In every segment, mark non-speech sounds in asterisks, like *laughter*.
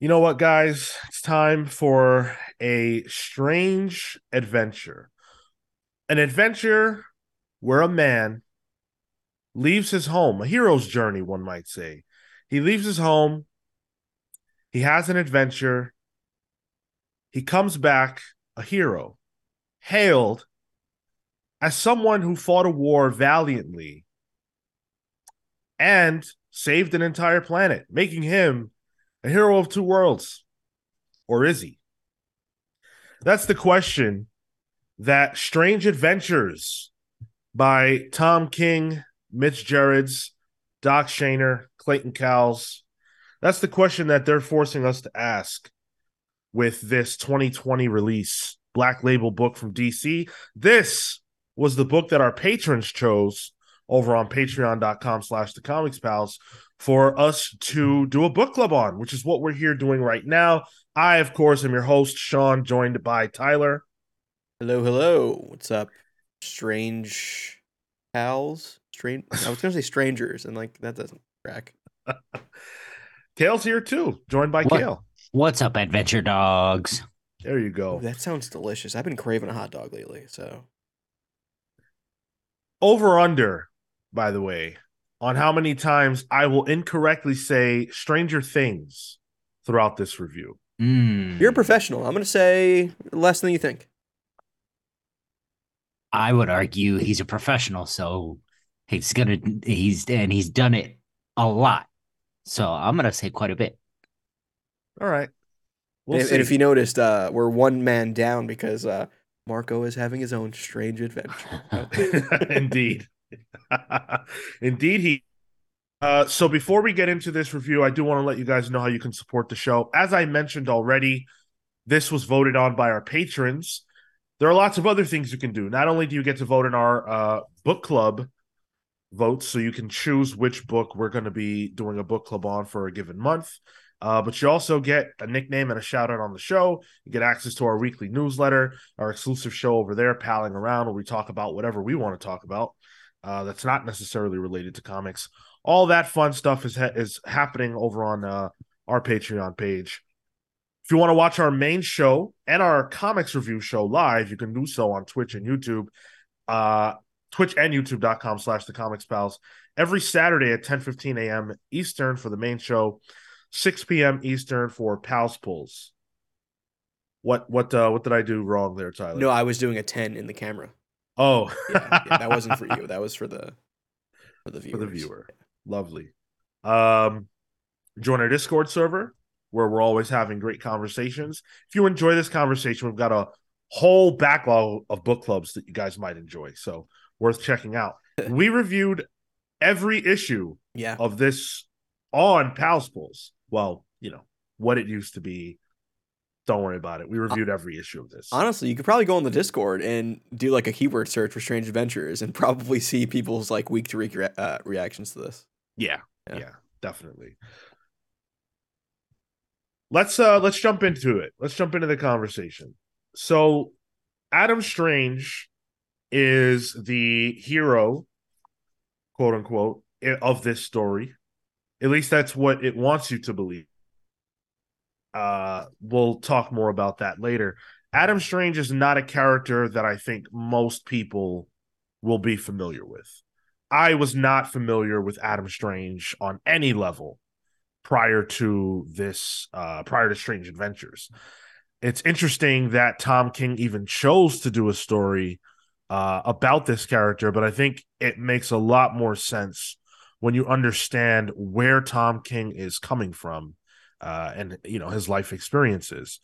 You know what, guys? It's time for a strange adventure. An adventure where a man leaves his home, a hero's journey, one might say. He leaves his home, he has an adventure, he comes back a hero, hailed as someone who fought a war valiantly and saved an entire planet, making him a hero of two worlds. Or is he? That's the question that Strange Adventures by Tom King, Mitch Gerads, Doc Shaner, Clayton Cowles. That's the question that they're forcing us to ask with this 2020 release, Black Label book from DC. This was the book that our patrons chose over on patreon.com slash the comics pals for us to do a book club on, which is what we're here doing right now. I, of course, am your host, Sean, joined by Tyler. Hello, hello. What's up? Strange pals? Strange I was gonna say *laughs* strangers, and like that doesn't track. *laughs* Cale's here too, joined by What? Kale. What's up, adventure dogs? There you go. That sounds delicious. I've been craving a hot dog lately, so Over under, by the way, on how many times I will incorrectly say Stranger Things throughout this review. Mm, you're a professional. I'm gonna say less than you think. I would argue he's a professional, so he's gonna he's and he's done it a lot. So I'm gonna say quite a bit. All right. We'll and, see. and if you noticed, uh, we're one man down because uh, Marco is having his own strange adventure. *laughs* *laughs* Indeed. *laughs* Indeed, he. Uh, so before we get into this review, I do want to let you guys know how you can support the show. As I mentioned already, this was voted on by our patrons. There are lots of other things you can do. Not only do you get to vote in our uh, book club votes, so you can choose which book we're going to be doing a book club on for a given month, uh, but you also get a nickname and a shout out on the show. You get access to our weekly newsletter, our exclusive show over there, Palling Around, where we talk about whatever we want to talk about uh, that's not necessarily related to comics. All that fun stuff is ha- is happening over on uh, our Patreon page. If you want to watch our main show and our comics review show live, you can do so on Twitch and YouTube. Uh, Twitch and YouTube.com slash the comics pals every Saturday at 10 15 a.m. Eastern for the main show, 6 p.m. Eastern for Pals Pulls. What what uh what did I do wrong there, Tyler? no, I was doing a ten in the camera. Oh Yeah, yeah, that wasn't for you. *laughs* That was for the for the for the viewer. Lovely. Um, join our Discord server where we're always having great conversations. If you enjoy this conversation, we've got a whole backlog of book clubs that you guys might enjoy. So worth checking out. *laughs* we reviewed every issue Yeah, of this on Pals Pulls. Well, you know, what it used to be. Don't worry about it. We reviewed every issue of this. honestly, you could probably go on the Discord and do like a keyword search for Strange Adventures and probably see people's like week to week uh, reactions to this. Yeah, Yeah. yeah, definitely. Let's uh let's jump into it. Let's jump into the conversation. So Adam Strange is the hero, quote unquote, of this story. At least that's what it wants you to believe. Uh we'll talk more about that later. Adam Strange is not a character that I think most people will be familiar with. I was not familiar with Adam Strange on any level prior to this, uh, prior to Strange Adventures. It's interesting that Tom King even chose to do a story uh, about this character, but I think it makes a lot more sense when you understand where Tom King is coming from uh, and you know his life experiences.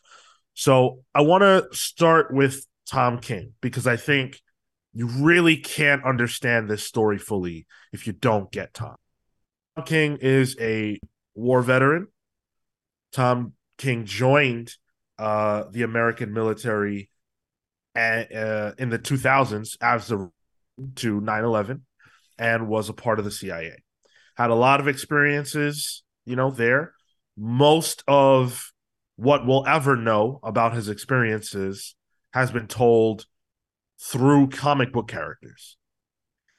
So I want to start with Tom King because I think you really can't understand this story fully if you don't get Tom. Tom King is a war veteran. Tom King joined uh, the American military a- uh, in the 2000s as a to 9/11 and was a part of the CIA. Had a lot of experiences, you know, there. Most of what we'll ever know about his experiences has been told through comic book characters.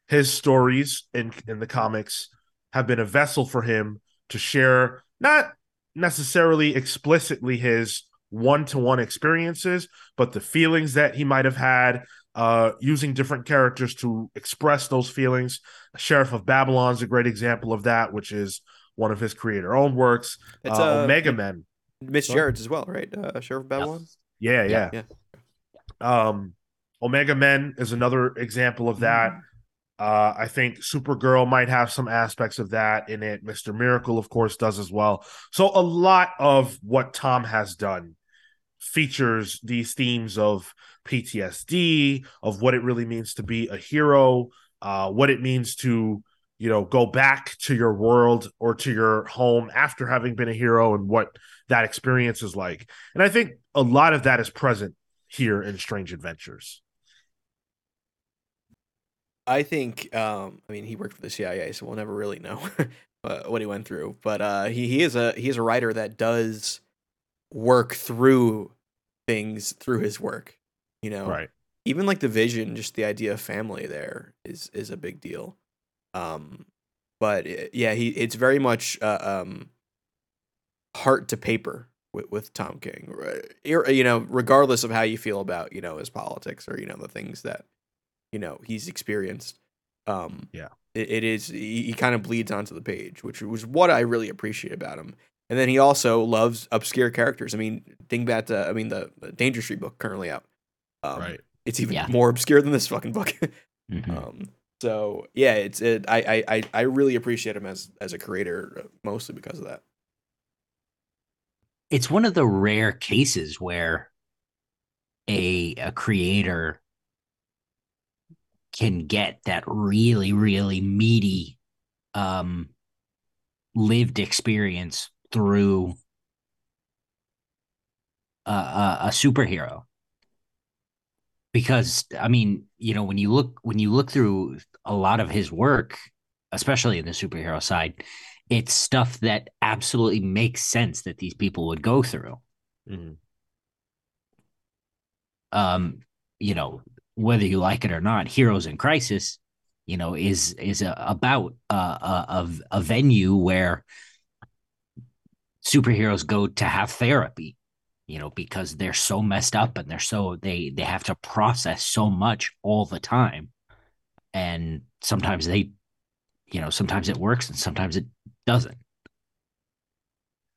His stories in in the comics have been a vessel for him to share not necessarily explicitly his one-to-one experiences, but the feelings that he might have had, uh, using different characters to express those feelings. Sheriff of Babylon's a great example of that, which is one of his creator-owned works. It's, uh, uh, Omega Men. Mitch? Gerads as well, right? Uh, Sheriff Babylon. Yeah, yeah. Yeah. Um, Omega Men is another example of that. Uh, I think Supergirl might have some aspects of that in it. Mr. Miracle, of course, does as well. So a lot of what Tom has done features these themes of PTSD, of what it really means to be a hero, uh, what it means to, you know, go back to your world or to your home after having been a hero and what that experience is like. And I think a lot of that is present here in Strange Adventures. I think, um, I mean, he worked for the CIA, so we'll never really know *laughs* uh, what he went through. But uh, he he is a he is a writer that does work through things through his work. You know, Right. even like the vision, just the idea of family there is is a big deal. Um, but i- yeah, he it's very much uh, um heart to paper with, with Tom King. right? You know, regardless of how you feel about you know his politics or you know the things that you know he's experienced. Um, Yeah. it, it is he, he kind of bleeds onto the page, which was what I really appreciate about him. And then he also loves obscure characters. I mean, think back to I mean the, the Danger Street book currently out. Um, right. It's even Yeah. more obscure than this fucking book. *laughs* Mhm. um, so yeah, it's it. I, I I really appreciate him as as a creator, mostly because of that. it's one of the rare cases where a a creator can get that really really meaty um lived experience through a, a, a superhero because i mean you know when you look when you look through a lot of his work especially in the superhero side it's stuff that absolutely makes sense that these people would go through Mhm. um you know whether you like it or not heroes in crisis you know is is a, about a, a a- a venue where superheroes go to have therapy you know because they're so messed up and they're so they they have to process so much all the time and sometimes they you know sometimes it works and sometimes it doesn't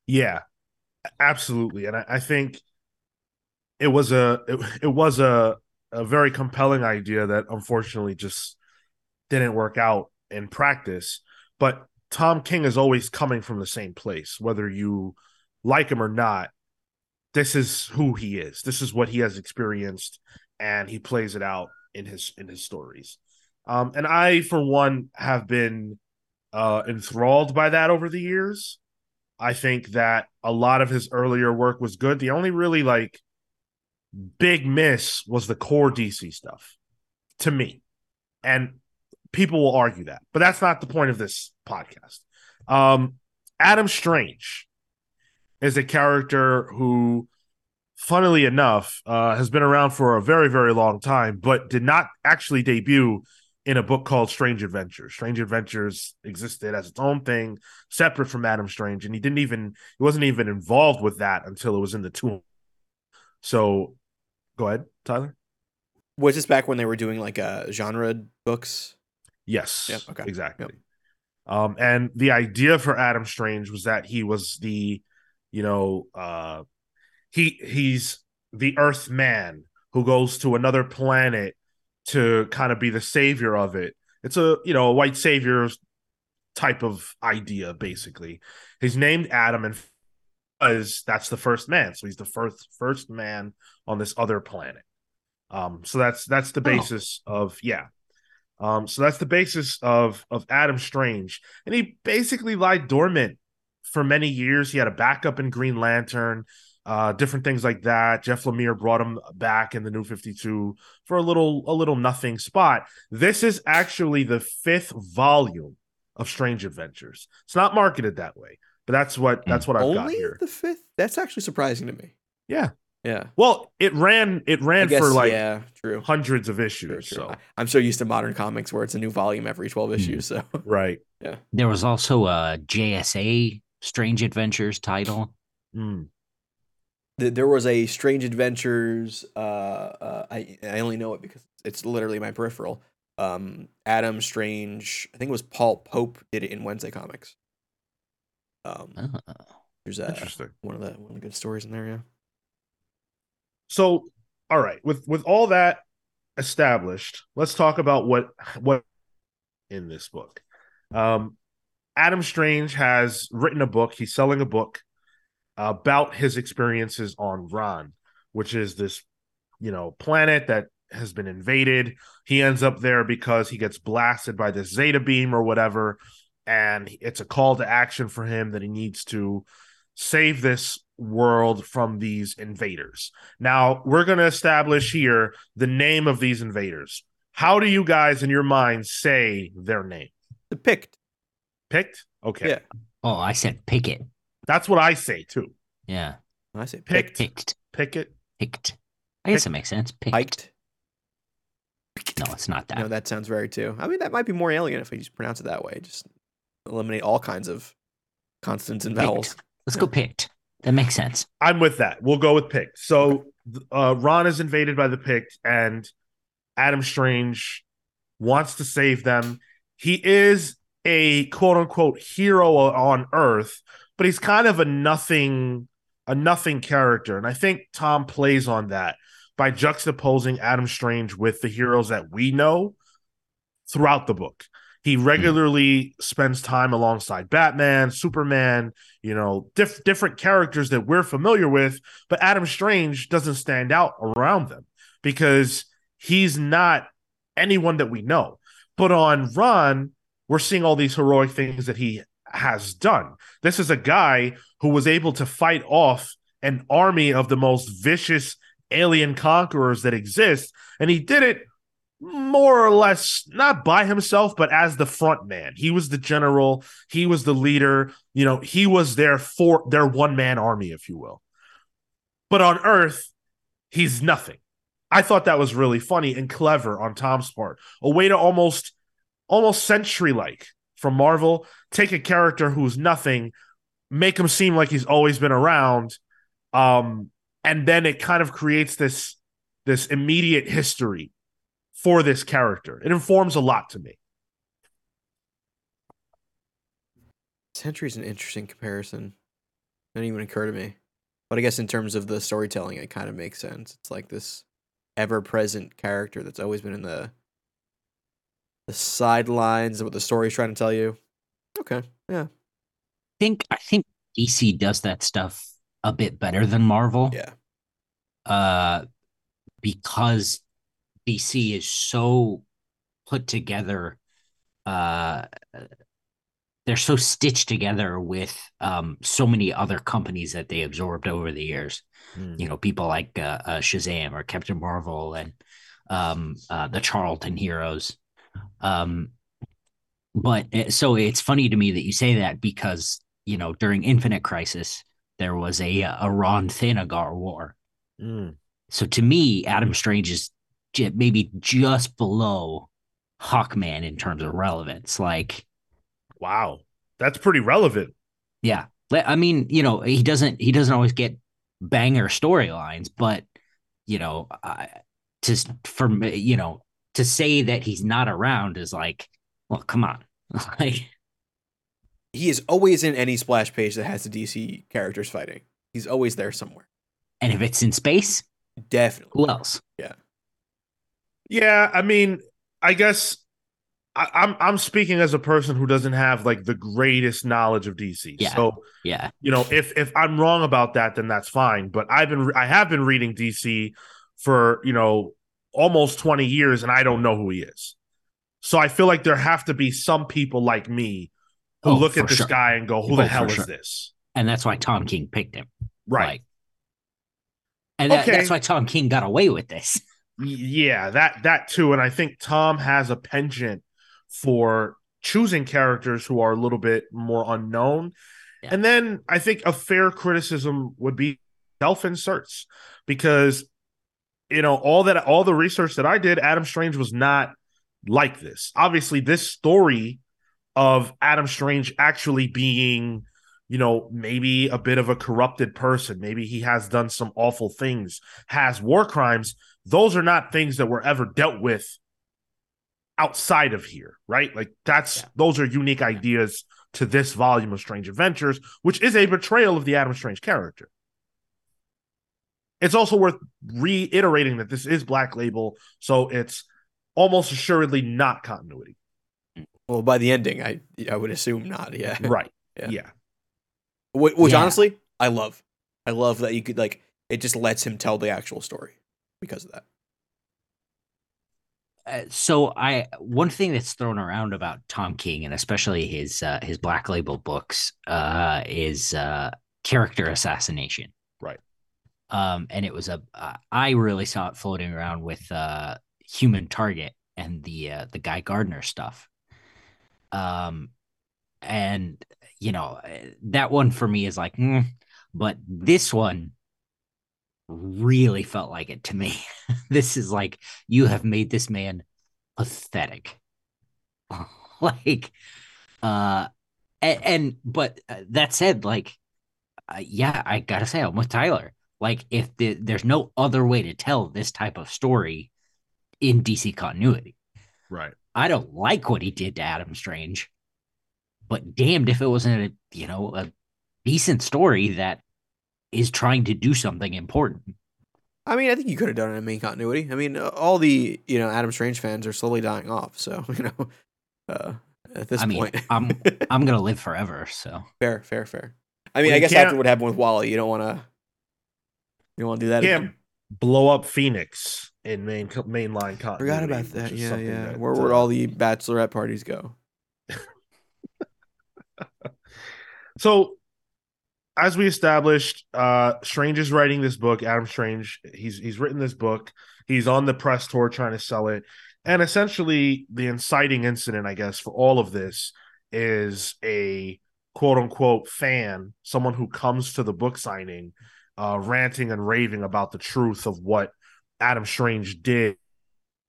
Yeah, absolutely. And I, I think it was a it, it was a a very compelling idea that unfortunately just didn't work out in practice. But Tom King is always coming from the same place, whether you like him or not. This is who he is. This is what he has experienced, and he plays it out in his in his stories. Um, and I, for one, have been uh, enthralled by that over the years. I think that a lot of his earlier work was good. The only really like big miss was the core DC stuff to me. And people will argue that, but that's not the point of this podcast. Um, Adam Strange is a character who, funnily enough, uh, has been around for a very, very long time, but did not actually debut in a book called Strange Adventures. Strange Adventures existed as its own thing, separate from Adam Strange, and he didn't even he wasn't even involved with that until it was in the two. So, go ahead, Tyler. Was this back when they were doing like uh genre books? Yes. Yep, okay. Exactly. Um, and the idea for Adam Strange was that he was the, you know, uh, he he's the Earth man who goes to another planet to kind of be the savior of it. It's a you know a white savior type of idea, basically. He's named Adam and because that's the first man, so he's the first first man on this other planet. Um, so that's that's the Oh. basis of yeah. Um, so that's the basis of of Adam Strange, and he basically lied dormant for many years. He had a backup in Green Lantern, uh, different things like that. Jeff Lemire brought him back in the New Fifty Two for a little a little nothing spot. This is actually the fifth volume of Strange Adventures. It's not marketed that way, but that's what that's what I've got here. the fifth? That's actually surprising to me. Yeah. Yeah. Well, it ran it ran guess, for like yeah, true. hundreds of issues. true. So I- I'm so used to modern comics where it's a new volume every 12 issues. So *laughs* right. Yeah. There was also a JSA Strange Adventures title. Mm. Th- There was a Strange Adventures. Uh, uh, I I only know it because it's literally my peripheral. Um, Adam Strange. I think it was Paul Pope did it in Wednesday Comics. Um, Oh. there's a Interesting. one of the one of the good stories in there. Yeah. So, all right, with with all that established, let's talk about what what in this book. Um, Adam Strange has written a book. He's selling a book about his experiences on Rann, which is this, you know, planet that has been invaded. He ends up there because he gets blasted by this Zeta beam or whatever, and it's a call to action for him that he needs to save this world from these invaders. Now, we're going to establish here the name of these invaders. How do you guys in your mind say their name? The picked. Picked? Okay. Yeah. Oh, I said picket. That's what I say too. Yeah. I say Picked. picked. Picked. Picket. Picked. I guess it makes sense. Picked. Piked. No, it's not that. No, that sounds very too. I mean, that might be more alien if we just pronounce it that way. Just eliminate all kinds of consonants and Picked. vowels. Let's go picked. That makes sense. I'm with that. We'll go with Picked. So uh, Rann is invaded by the Picked, and Adam Strange wants to save them. He is a quote unquote hero on Earth, but he's kind of a nothing, a nothing character. And I think Tom plays on that by juxtaposing Adam Strange with the heroes that we know throughout the book. He hmm. regularly spends time alongside Batman, Superman, you know, diff- different characters that we're familiar with, but Adam Strange doesn't stand out around them because he's not anyone that we know. But on Rann, we're seeing all these heroic things that he has done. This is a guy who was able to fight off an army of the most vicious alien conquerors that exist, and he did it more or less not by himself but as the front man. He was the general. He was the leader. You know he was their for their one man army if you will. But on earth he's nothing. I thought that was really funny and clever on tom's part. A way to almost almost Sentry like from marvel take a character who's nothing make him seem like he's always been around um and then it kind of creates this this immediate history for this character. It informs a lot to me. Sentry's an interesting comparison. It Didn't even occur to me. But I guess in terms of the storytelling, it kind of makes sense. It's like this ever-present character that's always been in the the sidelines of what the story's trying to tell you. Okay, yeah, I think I think DC does that stuff a bit better than Marvel. yeah. Uh because DC is so put together uh they're so stitched together with um so many other companies that they absorbed over the years. You know, people like uh, uh Shazam or Captain Marvel and um uh the Charlton heroes. Um but uh, so it's funny to me that you say that because you know during Infinite Crisis there was a a Rann Thanagar war. Mm. So to me, Adam Strange is maybe just below Hawkman in terms of relevance. Like, Wow, that's pretty relevant. yeah, I mean, you know, he doesn't he doesn't always get banger storylines, but you know, I, to for me, you know to say that he's not around is like, well, come on, *laughs* like He is always in any splash page that has the DC characters fighting. He's always there somewhere. and if it's in space, Definitely. who else? Yeah, Yeah, I mean, I guess I, I'm I'm speaking as a person who doesn't have like the greatest knowledge of DC. Yeah. So Yeah, you know, if if I'm wrong about that, then that's fine. But I've been I have been reading DC for you know almost 20 years, and I don't know who he is. So I feel like there have to be some people like me who Oh, look at this sure. guy and go, "Who Oh, the hell is sure. this?" and that's why Tom King picked him. Right. Like, and that, Okay. that's why Tom King got away with this. *laughs* Yeah that that too and i think tom has a penchant for choosing characters who are a little bit more unknown Yeah. and then i think a fair criticism would be self-inserts because you know all that all the research that i did adam strange was not like this obviously this story of adam strange actually being you know, maybe a bit of a corrupted person. Maybe he has done some awful things, has war crimes. Those are not things that were ever dealt with outside of here, right? Like that's yeah. those are unique ideas to this volume of Strange Adventures, which is a betrayal of the Adam Strange character. It's also worth reiterating that this is Black Label, so it's almost assuredly not continuity. Well, by the ending, I I would assume not. Yeah. *laughs* Right. Yeah. yeah. Which, which yeah. honestly, I love. I love that you could like it just lets him tell the actual story because of that. Uh, so I one thing that's thrown around about Tom King and especially his uh, his Black Label books uh, is uh, character assassination. Um, and it was a uh, I really saw it floating around with uh, Human Target and the uh, the Guy Gardner stuff. Um, and you know that one for me is like, mm, but this one really felt like it to me. *laughs* this is like you have made this man pathetic. *laughs* like, uh, and, and but uh, that said, like, uh, yeah, I gotta say, I'm with Tyler. Like, if the, there's no other way to tell this type of story in DC continuity, right? I don't like what he did to Adam Strange, but damned if it wasn't a you know a decent story that is trying to do something important. I mean, I think you could have done it in main continuity. I mean, uh, all the you know Adam Strange fans are slowly dying off. So *laughs* you know, uh, at this I mean, point, I'm *laughs* I'm gonna live forever. So fair, fair, fair. I mean, well, I guess after what happened with Wally, you don't want to you want to do that. Can't again. blow up Phoenix in main mainline continuity. Forgot about that. Yeah, yeah. That, Where would uh, all the bachelorette parties go? *laughs* so as we established, uh Strange is writing this book. Adam Strange, he's he's written this book. He's on the press tour trying to sell it. And essentially, the inciting incident, I guess, for all of this is a quote unquote fan, someone who comes to the book signing, uh, ranting and raving about the truth of what Adam Strange did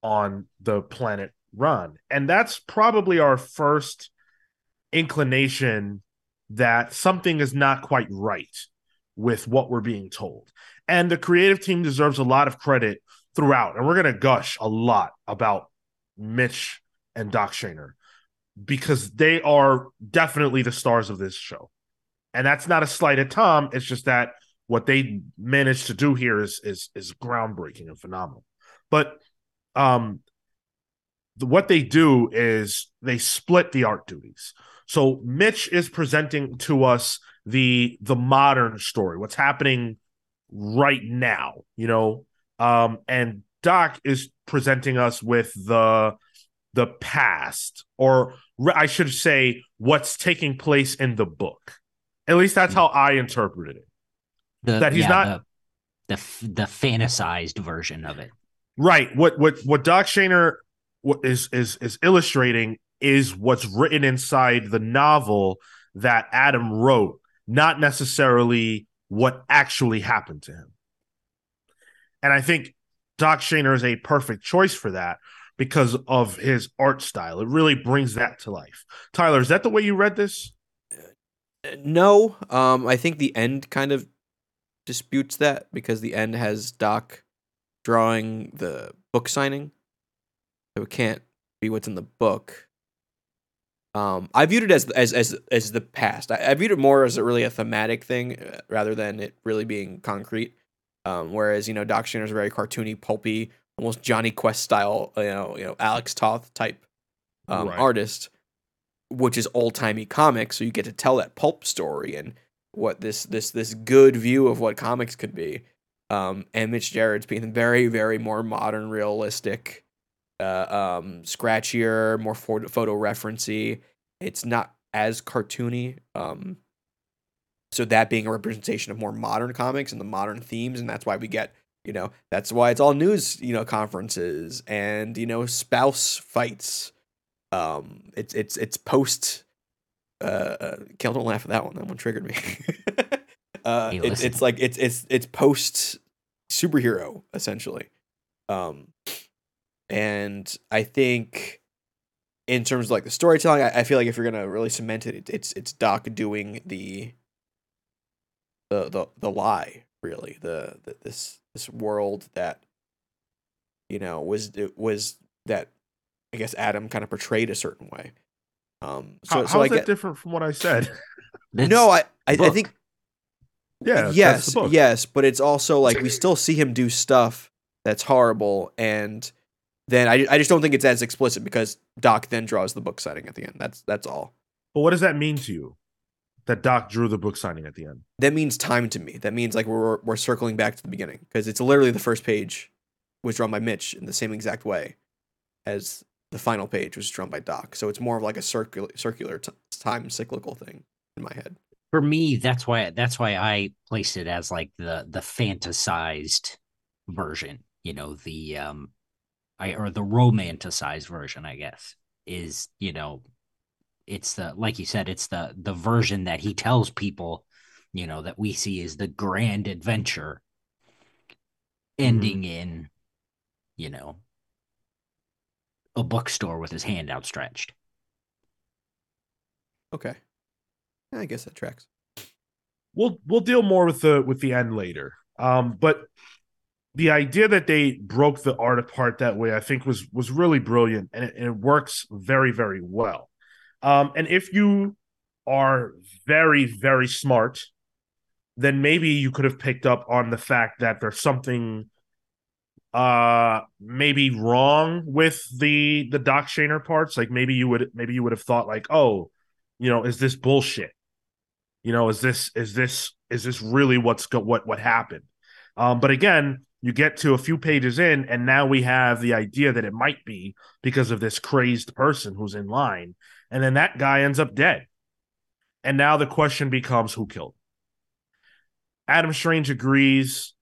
on the planet Rann. And that's probably our first inclination that something is not quite right with what we're being told. And the creative team deserves a lot of credit throughout. And we're going to gush a lot about Mitch and Doc Shaner because they are definitely the stars of this show. And that's not a slight at Tom. It's just that what they managed to do here is is is groundbreaking and phenomenal. But um the, what they do is they split the art duties. So Mitch is presenting to us the the modern story, what's happening right now, you know. Um, and Doc is presenting us with the the past, or I should say, what's taking place in the book. At least that's how I interpreted it. The, that he's yeah, not the, the the fantasized version of it. Right. What what what Doc Shaner is is is illustrating is what's written inside the novel that Adam wrote, not necessarily what actually happened to him. And I think Doc Shaner is a perfect choice for that because of his art style. It really brings that to life. Tyler, is that the way you read this? No, um, I think the end kind of disputes that because the end has Doc drawing the book signing, so it can't be what's in the book. Um, I viewed it as as as as the past. I, I, viewed it more as a really a thematic thing uh, rather than it really being concrete. Um, whereas you know Doc Shaner is very cartoony, pulpy, almost Jonny Quest style, you know, you know Alex Toth type um, right. artist, which is old timey comics. So you get to tell that pulp story and what this this this good view of what comics could be. Um, and Mitch Gerads being very very more modern, realistic uh, um, scratchier, more photo, photo referency. It's not as cartoony. Um, so that being a representation of more modern comics and the modern themes, and that's why we get, you know, that's why it's all news, you know, conferences and you know spouse fights. Um, it's it's it's post. Uh, uh Kel, don't laugh at that one. That one triggered me. *laughs* uh, it's like it's it's it's post superhero essentially. Um, and I think in terms of like the storytelling, I, I feel like if you're gonna really cement it, it's it's Doc doing the the the the lie really the, the this this world that you know was it was that I guess Adam kind of portrayed a certain way. Um, so how, so how I is that get different from what I said? *laughs* No, I I, I think yeah, yes, yes, but it's also like we still see him do stuff that's horrible, and then I I just don't think it's as explicit because Doc then draws the book signing at the end. That's that's all. But what does that mean to you? That Doc drew the book signing at the end. That means time to me. That means like we're we're circling back to the beginning because it's literally the first page was drawn by Mitch in the same exact way as the final page was drawn by Doc. So it's more of like a circular circular t- time cyclical thing in my head. for me that's why that's why i placed it as like the the fantasized version you know the um i or the romanticized version i guess is you know it's the like you said it's the the version that he tells people you know that we see as the grand adventure ending in you know a bookstore with his hand outstretched Okay, I guess that tracks. we'll we'll deal more with the with the end later. Um, but the idea that they broke the art apart that way, I think, was was really brilliant, and it, and it works very very well. Um, and if you are very very smart, then maybe you could have picked up on the fact that there's something uh maybe wrong with the the Doc Shaner parts. Like maybe you would maybe you would have thought like, oh, you know, is this bullshit? you know is this is this is this really what's go- what what happened um but again you get to a few pages in and now we have the idea that it might be because of this crazed person who's in line and then that guy ends up dead and now the question becomes who killed adam strange agrees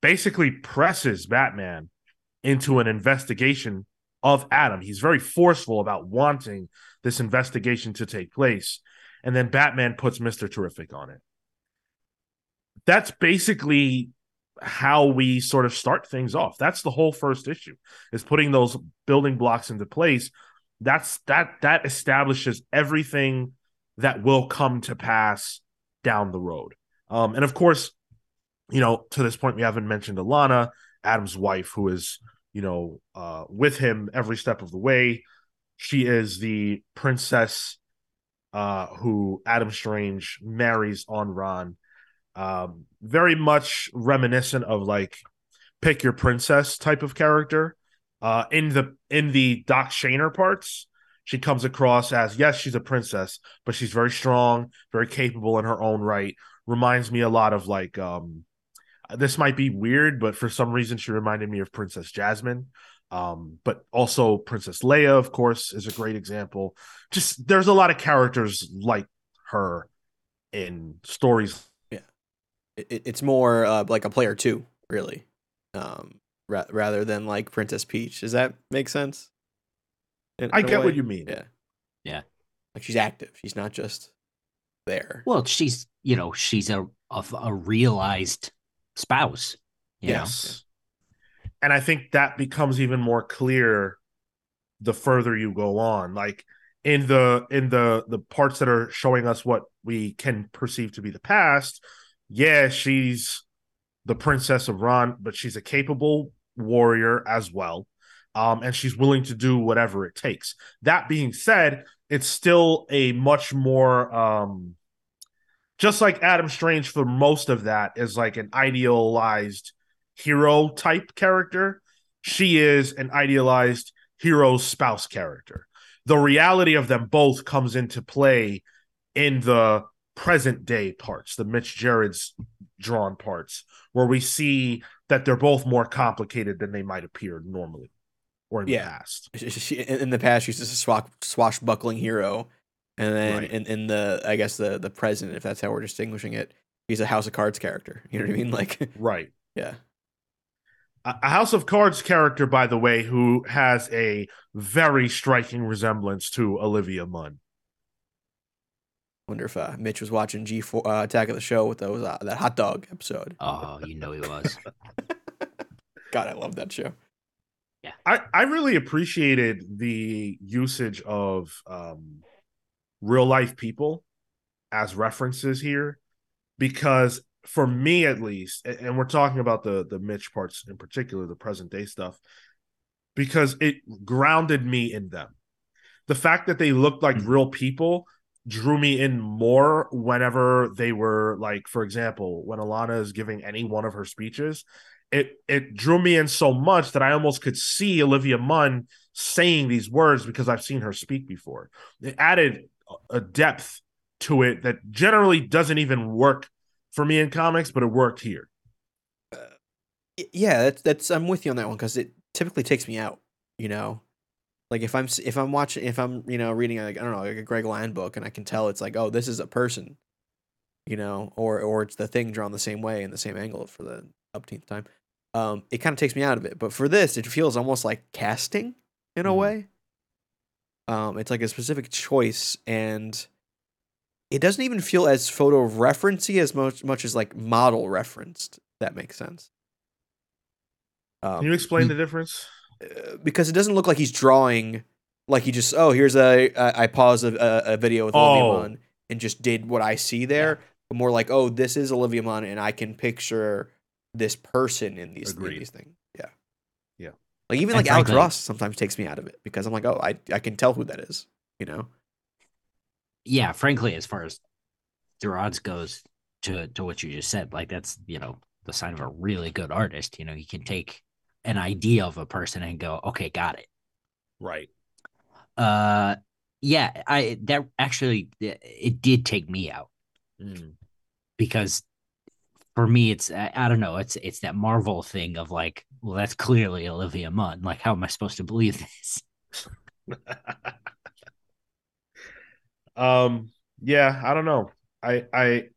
basically presses batman into an investigation of adam he's very forceful about wanting this investigation to take place and then Batman puts Mr. Terrific on it. That's basically how we sort of start things off. That's the whole first issue is putting those building blocks into place. That's that that establishes everything that will come to pass down the road. Um, and of course, you know, to this point, we haven't mentioned Alana, Adam's wife, who is, you know, uh, with him every step of the way. She is the princess uh, who Adam Strange marries on Rann. Um, very much reminiscent of like pick your princess type of character. Uh, in the in the Doc Shaner parts, she comes across as yes, she's a princess, but she's very strong, very capable in her own right. Reminds me a lot of like um, this might be weird, but for some reason she reminded me of Princess Jasmine. Um, but also Princess Leia, of course, is a great example. Just there's a lot of characters like her in stories. It, it's more uh, like a player too, really, um, ra- rather than like Princess Peach. Does that make sense? In- I in get what you mean. Yeah, Yeah. Like she's active. She's not just there. Well, she's you know she's a a, a realized spouse. You know? yes. And I think that becomes even more clear the further you go on. Like in the in the the parts that are showing us what we can perceive to be the past, yeah, she's the princess of Rann, but she's a capable warrior as well. Um, and she's willing to do whatever it takes. That being said, it's still a much more um just like Adam Strange for most of that is like an idealized hero type character. She is an idealized hero spouse character. The reality of them both comes into play in the present day parts, the Mitch Gerads drawn parts, where we see that they're both more complicated than they might appear normally or in Yeah. the past. She, in the past, she's just a swash, swashbuckling hero, and then Right. in, in the I guess the the present, if that's how we're distinguishing it, he's a House of Cards character. *laughs* You know what I mean? Like, Right. yeah, A a House of Cards character, by the way, who has a very striking resemblance to Olivia Munn. wonder if uh, Mitch was watching G four uh, Attack of the Show with those uh, that hot dog episode. Oh, you know he was. *laughs* God, I love that show. Yeah, I, I really appreciated the usage of um, real life people as references here because for me at least, and we're talking about the the Mitch parts in particular, the present day stuff, because it grounded me in them. The fact that they looked like mm-hmm. real people drew me in more whenever they were like, for example, when Alana is giving any one of her speeches, it it drew me in so much that I almost could see Olivia Munn saying these words because I've seen her speak before. It added a depth to it that generally doesn't even work for me in comics, but it worked here. Uh, yeah, that's that's I'm with you on that one because it typically takes me out. You know, like if I'm if I'm watching if I'm you know reading like I don't know like a Greg Land book and I can tell it's like oh this is a person, you know, or or it's the thing drawn the same way in the same angle for the upteenth time. Um, it kind of takes me out of it. But for this, it feels almost like casting in a mm. way. Um, it's like a specific choice and it doesn't even feel as photo referencey as much much as like model referenced. that makes sense. Um, Can you explain the difference? Uh, because it doesn't look like he's drawing like he just oh here's a I paused a, a video with oh. Olivia Munn and just did what I see there. Yeah. But more like oh this is Olivia Munn and I can picture this person in these, in these things. Like even and like frankly, Alex Ross sometimes takes me out of it because I'm like oh I I can tell who that is. You know yeah, frankly, as far as Durance goes to to what you just said, like that's you know the sign of a really good artist. You know, he can take an idea of a person and go, okay, got it. Right. Uh, yeah, I that actually it did take me out mm. because for me it's I, I don't know it's it's that Marvel thing of like, well, that's clearly Olivia Munn. Like, how am I supposed to believe this? *laughs* Um, yeah, I don't know. I I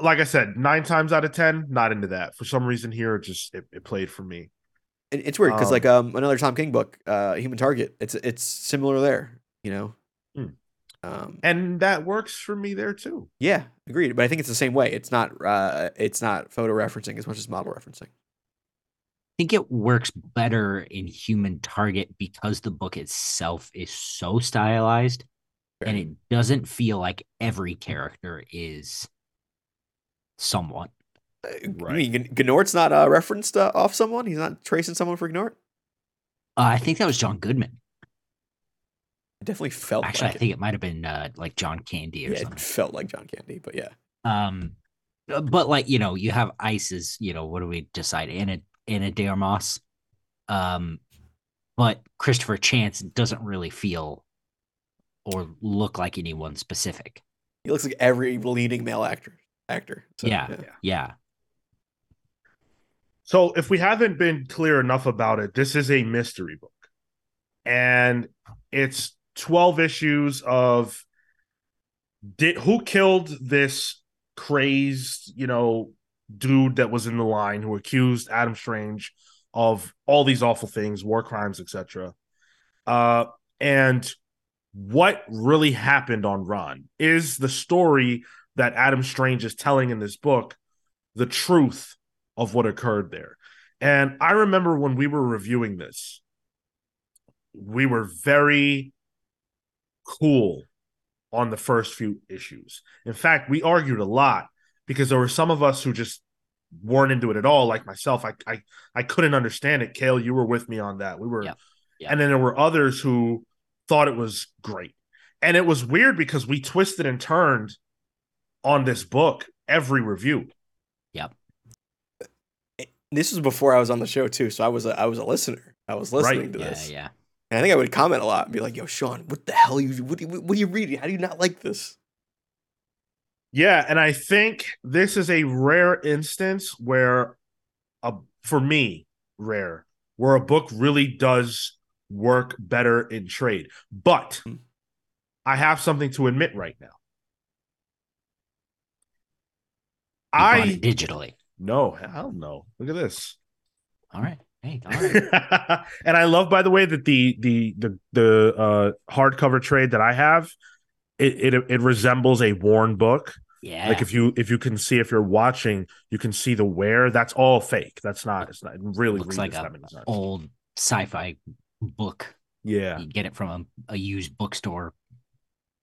like I said, nine times out of ten, not into that. For some reason here, it just it, it played for me. It's weird because um, like um another Tom King book, uh, Human Target. It's it's similar there, you know. Hmm. Um, and that works for me there too. Yeah, agreed. But I think it's the same way. It's not uh, it's not photo referencing as much as model referencing. I think it works better in Human Target because the book itself is so stylized and it doesn't feel like every character is somewhat. Uh, right. I mean, Gnort's not uh, referenced uh, off someone. He's not tracing someone for Gnort. Uh, I think that was John Goodman. It definitely felt. Actually, like I think it, it might have been uh, like John Candy or yeah, something. It felt like John Candy, but yeah. Um, uh, but like you know, you have Ice's. You know, what do we decide? Anna Ana de Armas. Um, but Christopher Chance doesn't really feel or look like anyone specific. He looks like every leading male actor. Actor. So, yeah, yeah, yeah. So, if we haven't been clear enough about it, this is a mystery book, and it's twelve issues of did who killed this crazed, you know, dude that was in the line who accused Adam Strange of all these awful things, war crimes, etc. Uh, and what really happened on Rann Is the story that Adam Strange is telling in this book the truth of what occurred there? And I remember when we were reviewing this, we were very cool on the first few issues. In fact, we argued a lot because there were some of us who just weren't into it at all, like myself. I I, I couldn't understand it. Cale, you were with me on that. We were, yep. Yep. and then there were others who thought it was great. And it was weird because we twisted and turned on this book every review. Yep. This was before I was on the show too, so I was a, I was a listener. I was listening right. to this. Yeah, yeah. And I think I would comment a lot and be like, "Yo, Sean, what the hell are you? What, what are you reading? How do you not like this?" Yeah, and I think this is a rare instance where, a for me, rare, where a book really does work better in trade. But hmm. I have something to admit right now. You I digitally. No, hell no. Look at this. All right. Hey, all right. *laughs* and I love, by the way, that the the the the uh, hardcover trade that I have, it, it it resembles a worn book. Yeah. Like if you if you can see if you're watching, you can see the wear. That's all fake. That's not. It's not really it looks like a old sci-fi book. Yeah, you get it from a, a used bookstore.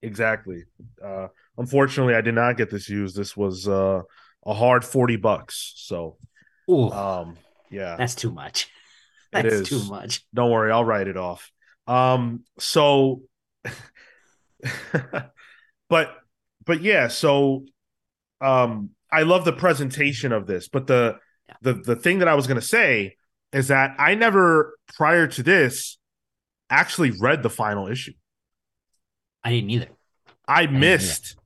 Exactly. Uh, Unfortunately, I did not get this used. This was uh, a hard 40 bucks. So, Ooh, um, yeah, that's too much. That's is. too much. don't worry, I'll write it off. Um, so, *laughs* *laughs* but, but yeah, so, um, I love the presentation of this, but the, Yeah. the, the thing that I was going to say is that I never, prior to this, actually read the final issue. I didn't either. I didn't missed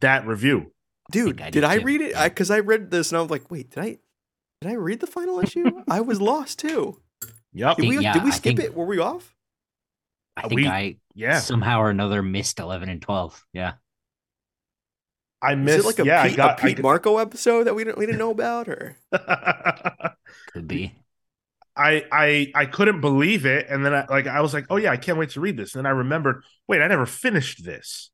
that review. Dude, think I did did I read it? I because I read this and I was like, wait, did I did I read the final issue? *laughs* I was lost too. Yep. Did we yeah, did we skip think- it? Were we off? I Uh, think we- I Yeah. somehow or another missed 11 and 12. Yeah. I Is missed. it like a yeah, Pete, got. a Pete Marco episode that we didn't we didn't know about or *laughs* Could be. I I I couldn't believe it, and then I like I was like, oh yeah, I can't wait to read this. And then I remembered, wait, I never finished this.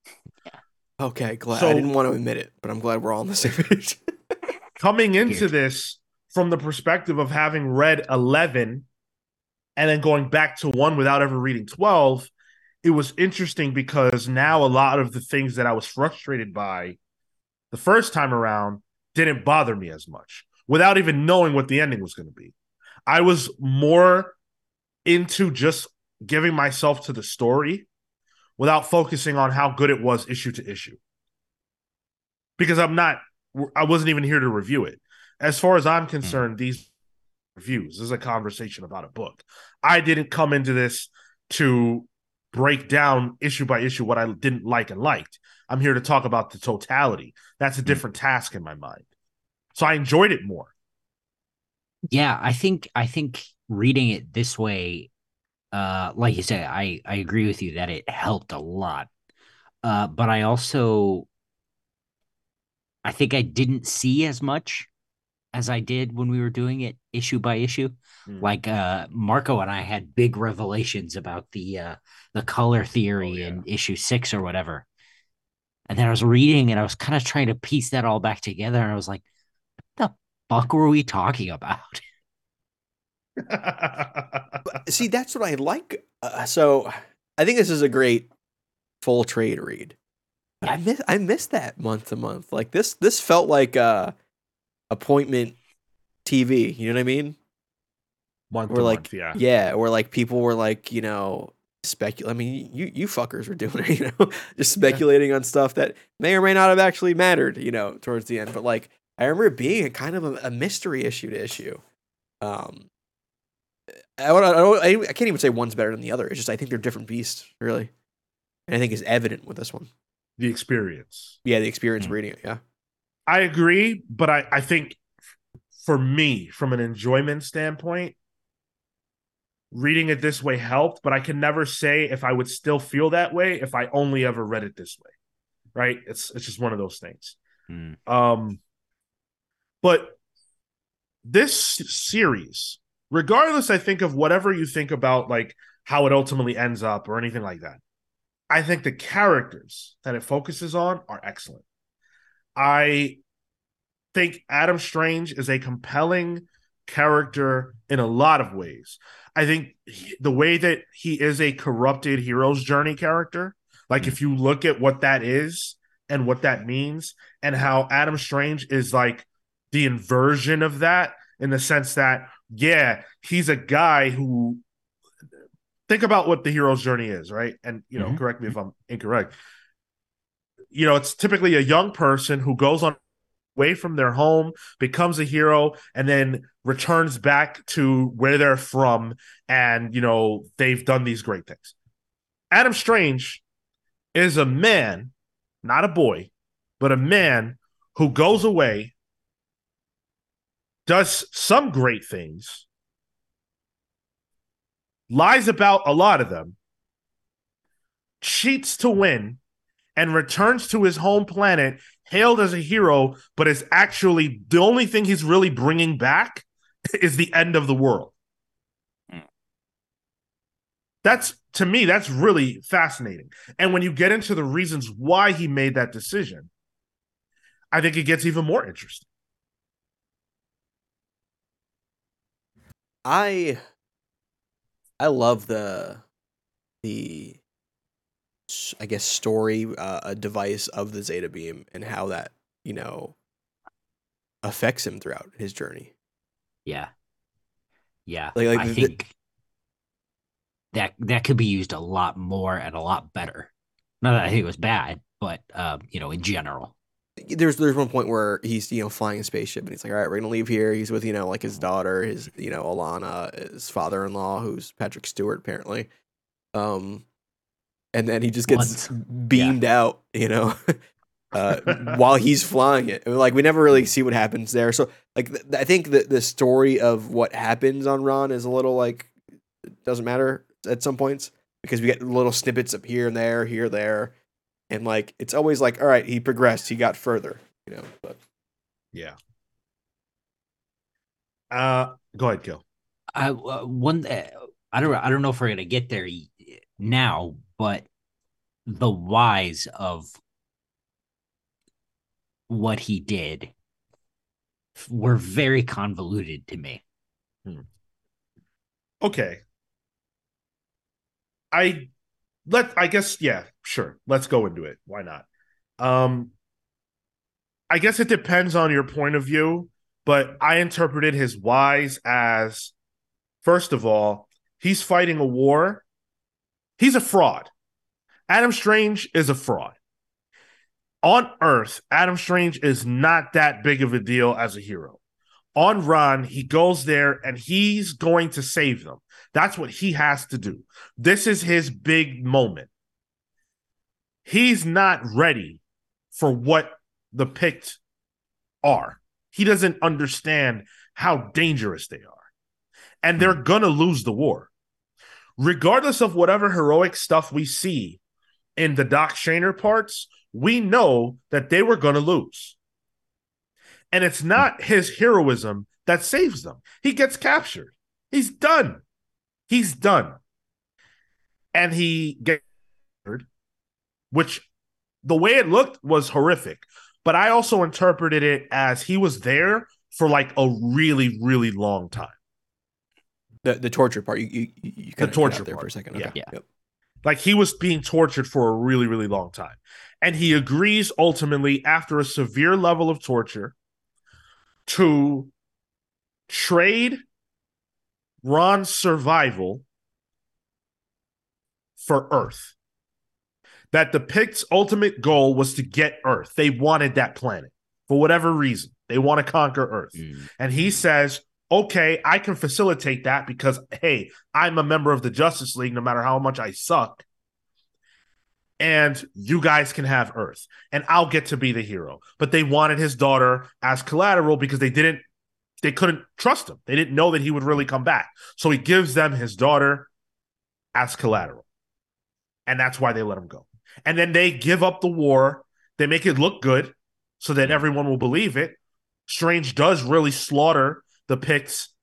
Okay, glad So- I didn't want to admit it, but I'm glad we're all on the same page. *laughs* Coming into Weird. this from the perspective of having read eleven, and then going back to one without ever reading twelve, it was interesting because now a lot of the things that I was frustrated by the first time around didn't bother me as much without even knowing what the ending was going to be. I was more into just giving myself to the story without focusing on how good it was issue to issue. Because I'm not, I wasn't even here to review it. As far as I'm mm. concerned, these reviews this is a conversation about a book. I didn't come into this to break down issue by issue what I didn't like and liked. I'm here to talk about the totality. That's a different task in my mind. So I enjoyed it more. Yeah, I think I think reading it this way, uh, like you said, I I agree with you that it helped a lot. Uh, but I also I think I didn't see as much as I did when we were doing it issue by issue. Mm. Like uh Marco and I had big revelations about the uh the color theory Oh, yeah. in issue six or whatever. And then I was reading and I was kind of trying to piece that all back together, and I was like, what the fuck were we talking about? *laughs* See, that's what I like. Uh, so I think this is a great full trade read. But I miss I miss that month to month. Like this this felt like uh appointment TV. You know what I mean? Month Or like month, yeah. yeah, or like people were like you know speculate. I mean, you you fuckers were doing it. *laughs* You know, just speculating on stuff that may or may not have actually mattered. You know, towards the end. But like I remember it being a kind of a, a mystery issue to issue. Um, I don't, I, don't, I can't even say one's better than the other. It's just I think they're different beasts, really. And I think is evident with this one. The experience. Yeah, the experience Mm. reading it. Yeah. I agree, but I, I think for me, from an enjoyment standpoint, reading it this way helped, but I can never say if I would still feel that way if I only ever read it this way. Right? It's it's just one of those things. Hmm. Um but this series, regardless, I think of whatever you think about like how it ultimately ends up or anything like that. I think the characters that it focuses on are excellent. I think Adam Strange is a compelling character in a lot of ways. I think he- the way that he is a corrupted hero's journey character, like if you look at what that is and what that means, and how Adam Strange is like the inversion of that in the sense that, yeah, he's a guy who think about what the hero's journey is, right? And you know, Mhm. correct me if I'm incorrect. You know, it's typically a young person who goes on away from their home, becomes a hero, and then returns back to where they're from, and you know, they've done these great things. Adam Strange is a man, not a boy, but a man who goes away, does some great things, lies about a lot of them, cheats to win, and returns to his home planet hailed as a hero, but is actually the only thing he's really bringing back *laughs* is the end of the world. Mm. That's to me, that's really fascinating. And when you get into the reasons why he made that decision, I think it gets even more interesting. I I love the the s- I guess story uh, a device of the Zeta beam and how that you know affects him throughout his journey. Yeah. Yeah. Like- like I the- think that that could be used a lot more and a lot better. Not that I think it was bad, but um, you know, in general. There's there's one point where he's you know flying a spaceship and he's like, all right, we're gonna leave here. He's with you know like his daughter, his you know Alana, his father-in-law, who's Patrick Stewart apparently. Um, and then he just gets Once. beamed out, you know, *laughs* uh, *laughs* while he's flying it. Like we never really see what happens there. So like th- I think that the story of what happens on Rann is a little like doesn't matter at some points because we get little snippets of here and there, here there, and like it's always like, all right, he progressed, he got further, you know. But Yeah. Uh, go ahead, Gil. I uh, one uh, I don't I don't know if we're gonna get there now, but the whys of what he did were very convoluted to me. Okay. I let I guess yeah, sure. Let's go into it. Why not? Um I guess it depends on your point of view, but I interpreted his whys as first of all, he's fighting a war. He's a fraud. Adam Strange is a fraud. On Earth, Adam Strange is not that big of a deal as a hero. On Rann, he goes there and he's going to save them. That's what he has to do. This is his big moment. He's not ready for what the Pict are. He doesn't understand how dangerous they are. And they're going to lose the war. Regardless of whatever heroic stuff we see in the Doc Shaner parts, we know that they were going to lose. And it's not his heroism that saves them. He gets captured. He's done. He's done. And he gets which the way it looked was horrific. But I also interpreted it as he was there for like a really, really long time. The the torture part, you you, you kinda torture there for a part. second. Yeah. Okay. Yeah. Yep. Like he was being tortured for a really, really long time. And he agrees ultimately after a severe level of torture to trade Rann's survival for Earth. That the Pict's ultimate goal was to get Earth. They wanted that planet for whatever reason. They want to conquer Earth. Mm. And he says, okay, I can facilitate that because, hey, I'm a member of the Justice League no matter how much I suck. And you guys can have Earth, and I'll get to be the hero. But they wanted his daughter as collateral because they didn't, they couldn't trust him. They didn't know that he would really come back. So he gives them his daughter as collateral. And that's why they let him go. And then they give up the war. They make it look good so that everyone will believe it. Strange does really slaughter the Picts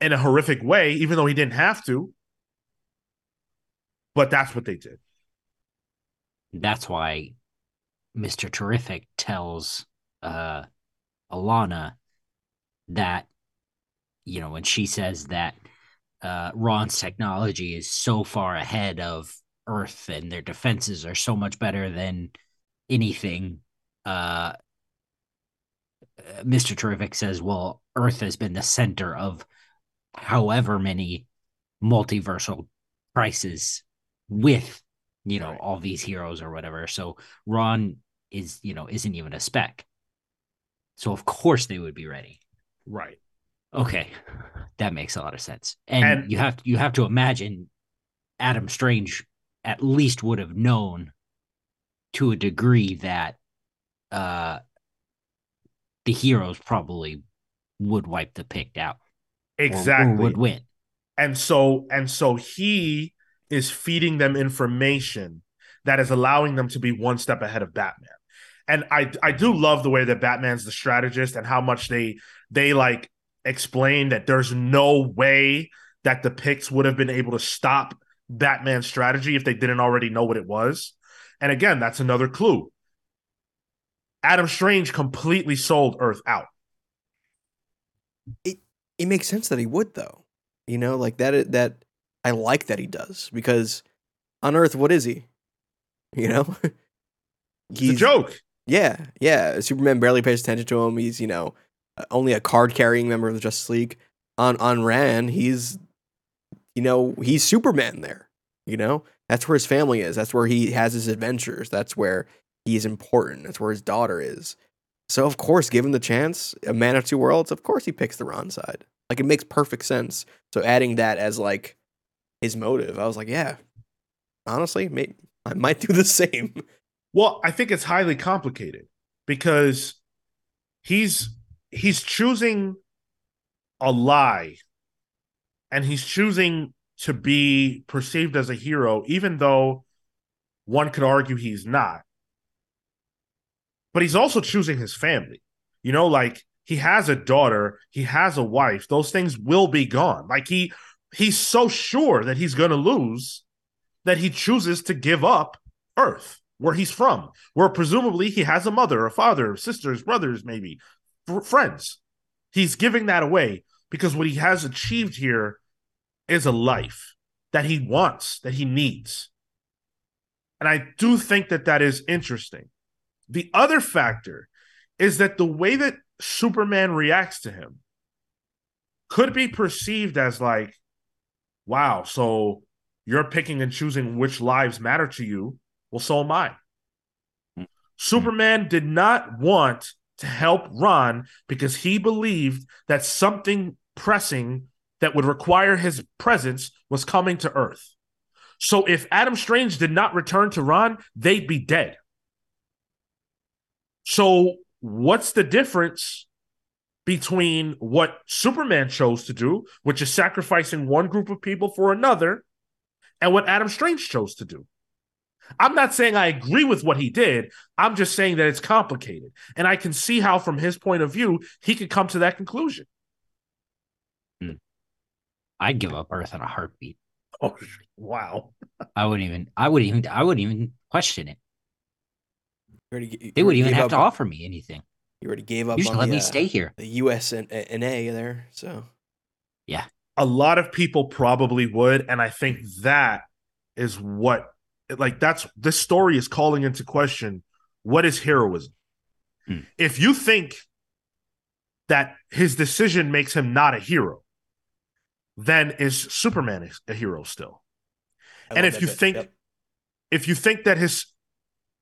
in a horrific way, even though he didn't have to. But that's what they did. That's why Mr. Terrific tells uh Alana that you know when she says that uh Rann's technology is so far ahead of Earth and their defenses are so much better than anything uh Mr. Terrific says, well, Earth has been the center of however many multiversal crises with, you know, Right. all these heroes or whatever. So Rann is, you know, isn't even a speck. So of course they would be ready. Right. Okay. That makes a lot of sense. And, And- you have you have to imagine Adam Strange at least would have known to a degree that uh the heroes probably would wipe the picked out or- or Exactly. would win. and so and so he is feeding them information that is allowing them to be one step ahead of Batman. And I I do love the way that Batman's the strategist and how much they they like explain that there's no way that the Picts would have been able to stop Batman's strategy if they didn't already know what it was. And again, that's another clue. Adam Strange completely sold Earth out. It it makes sense that he would though. You know, like that that I like that he does because on Earth, what is he? You know, *laughs* It's a joke. Yeah, yeah. Superman barely pays attention to him. He's you know uh, only a card carrying member of the Justice League. On on Rann, he's you know he's Superman there. You know that's where his family is. That's where he has his adventures. That's where he's important. That's where his daughter is. So of course, given the chance, a man of two worlds, of course he picks the Rann side. Like it makes perfect sense. So adding that as like his motive, I was like, yeah, honestly, I might do the *laughs* same. Well, I think it's highly complicated because he's he's choosing a lie and he's choosing to be perceived as a hero even though one could argue he's not. But he's also choosing his family. You know, like he has a daughter, he has a wife. Those things will be gone. Like he he's so sure that he's going to lose that he chooses to give up Earth where he's from, where presumably he has a mother, a father, sisters, brothers, maybe friends. He's giving that away because what he has achieved here is a life that he wants, that he needs. And I do think that that is interesting. The other factor is that the way that Superman reacts to him could be perceived as like, wow, so you're picking and choosing which lives matter to you well, so am I. Mm-hmm. Superman did not want to help Rann because he believed that something pressing that would require his presence was coming to Earth. So if Adam Strange did not return to Rann, they'd be dead. So what's the difference between what Superman chose to do, which is sacrificing one group of people for another, and what Adam Strange chose to do? I'm not saying I agree with what he did. I'm just saying that it's complicated. And I can see how, from his point of view, he could come to that conclusion. Hmm. I'd give up Earth in a heartbeat. Oh, wow. I wouldn't even, I wouldn't even, I wouldn't even question it. Already, they wouldn't even have up, to offer me anything. You already gave up. You just let the, me stay here. The U.S. and, and A there. So, yeah. A lot of people probably would. And I think that is what like that's this story is calling into question what is heroism hmm. if you think that his decision makes him not a hero then is superman a hero still and if you bit. think yep. if you think that his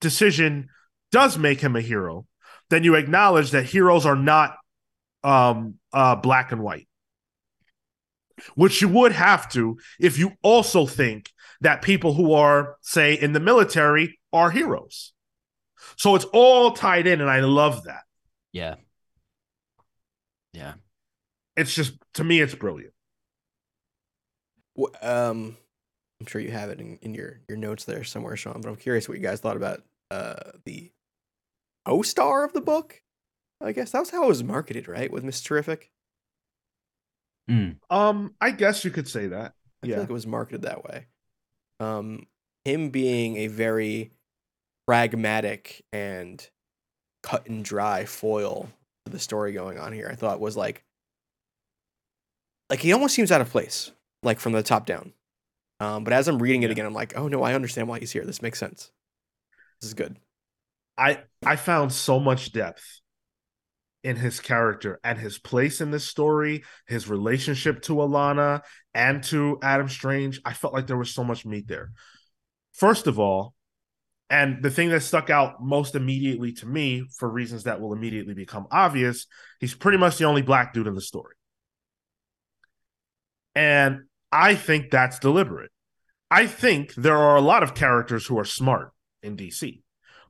decision does make him a hero then you acknowledge that heroes are not um uh black and white which you would have to if you also think that people who are, say, in the military are heroes. So it's all tied in, and I love that. Yeah. Yeah. It's just, to me, it's brilliant. Well, um, I'm sure you have it in, in your, your notes there somewhere, Sean, but I'm curious what you guys thought about uh, the O star of the book. I guess that was how it was marketed, right? With Mr. Terrific. Mm. Um, I guess you could say that. I yeah. feel like it was marketed that way um, him being a very pragmatic and cut and dry foil to the story going on here, I thought was like, like he almost seems out of place, like from the top down. Um, but as I'm reading it again, I'm like, oh no, I understand why he's here. This makes sense. This is good. I I found so much depth in his character and his place in this story, his relationship to Alana and to Adam Strange. I felt like there was so much meat there. First of all, and the thing that stuck out most immediately to me, for reasons that will immediately become obvious, he's pretty much the only black dude in the story. And I think that's deliberate. I think there are a lot of characters who are smart in DC,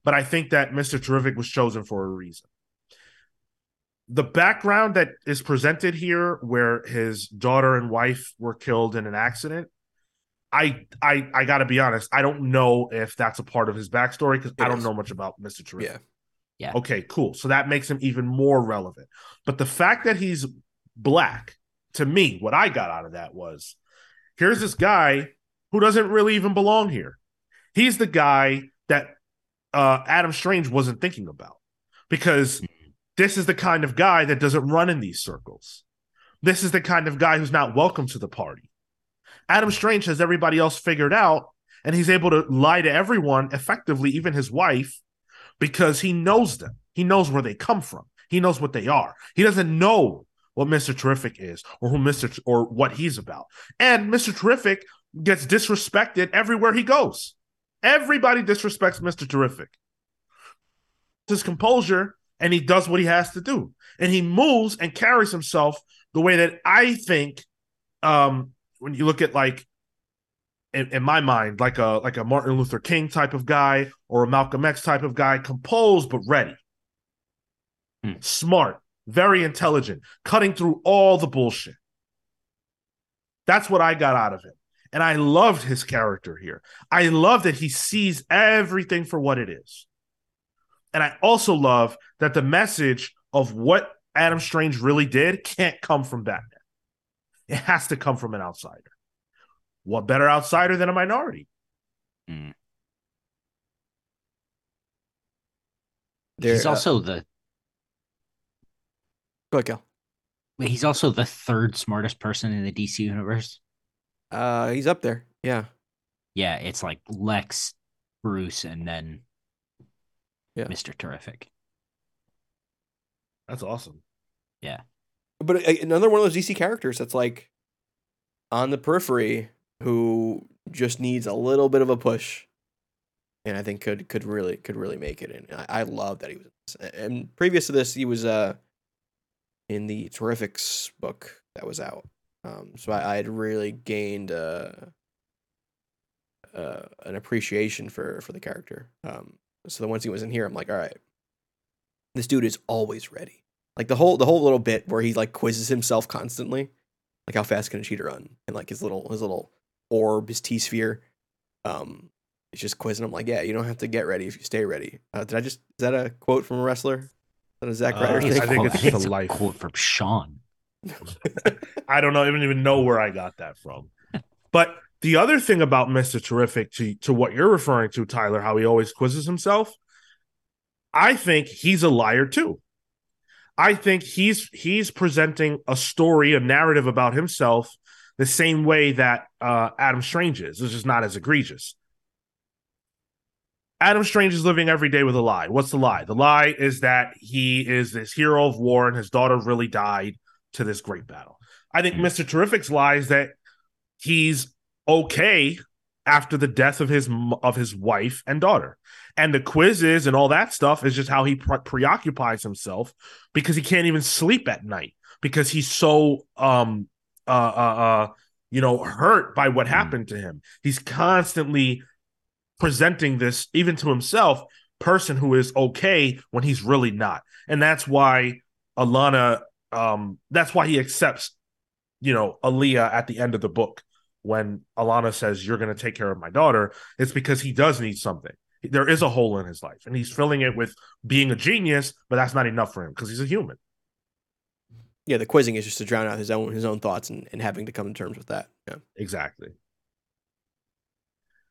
but I think that Mr. Terrific was chosen for a reason. The background that is presented here where his daughter and wife were killed in an accident i i i gotta be honest i don't know if that's a part of his backstory because i don't is. know much about mr terrific. Yeah. Yeah. Okay cool. So that makes him even more relevant. But the fact that he's black to me what i got out of that was here's this guy who doesn't really even belong here. He's the guy that uh adam strange wasn't thinking about because this is the kind of guy that doesn't run in these circles. This is the kind of guy who's not welcome to the party. Adam Strange has everybody else figured out, And he's able to lie to everyone effectively, even his wife, because he knows them. He knows where they come from. He knows what they are. He doesn't know what Mr. Terrific is or who Mr. T- or what he's about. And Mr. Terrific gets disrespected everywhere he goes. Everybody disrespects Mr. Terrific. His composure and he does what he has to do. And he moves and carries himself the way that I think um when you look at like in, in, my mind, like a like a Martin Luther King type of guy or a Malcolm X type of guy, composed but ready. Hmm. Smart, very intelligent, cutting through all the bullshit. That's what I got out of it. And I loved his character here. I love that he sees everything for what it is. And I also love that the message of what Adam Strange really did can't come from Batman. It has to come from an outsider. What better outsider than a minority? Mm. He's uh, also the. Go ahead, Cal. He's also the third smartest person in the DC universe. Uh, he's up there. Yeah. Yeah, it's like Lex, Bruce, and then yeah. Mr. Terrific. That's awesome. Yeah. But uh, another one of those DC characters that's like on the periphery who just needs a little bit of a push, and I think could could really could really make it. And I, I love that he was. And previous to this, he was uh in the Terrifics book that was out. Um, so I, I had really gained uh, uh, an appreciation for for the character. Um, so the once he was in here, I'm like, all right, this dude is always ready. Like the whole the whole little bit where he like quizzes himself constantly, like how fast can a cheater run, and like his little his little orb, his T sphere. Um, it's just quizzing him like, yeah, you don't have to get ready if you stay ready. Uh, did I just is that a quote from a wrestler? Is that a Zack Ryder uh, thing? I think it's, *laughs* it's a life quote from Sean. *laughs* I don't know. I don't even know where I got that from. But the other thing about Mr. Terrific to, to what you're referring to, Tyler, how he always quizzes himself, I think he's a liar too. I think he's he's presenting a story, a narrative about himself the same way that uh, Adam Strange is. It's just not as egregious. Adam Strange is living every day with a lie. What's the lie? The lie is that he is this hero of war and his daughter really died to this great battle. I think. Mr. Terrific's lies that he's okay after the death of his of his wife and daughter. And the quizzes and all that stuff is just how he pre- preoccupies himself because he can't even sleep at night because he's so um uh uh, uh you know hurt by what mm. happened to him. He's constantly presenting this even to himself person who is okay when he's really not. And that's why Alana um that's why he accepts you know Aleea at the end of the book when Alana says you're going to take care of my daughter. It's because he does need something. There is a hole in his life and he's filling it with being a genius but that's not enough for him because he's a human. Yeah the quizzing is just to drown out his own his own thoughts and, and having to come to terms with that. Yeah. Exactly.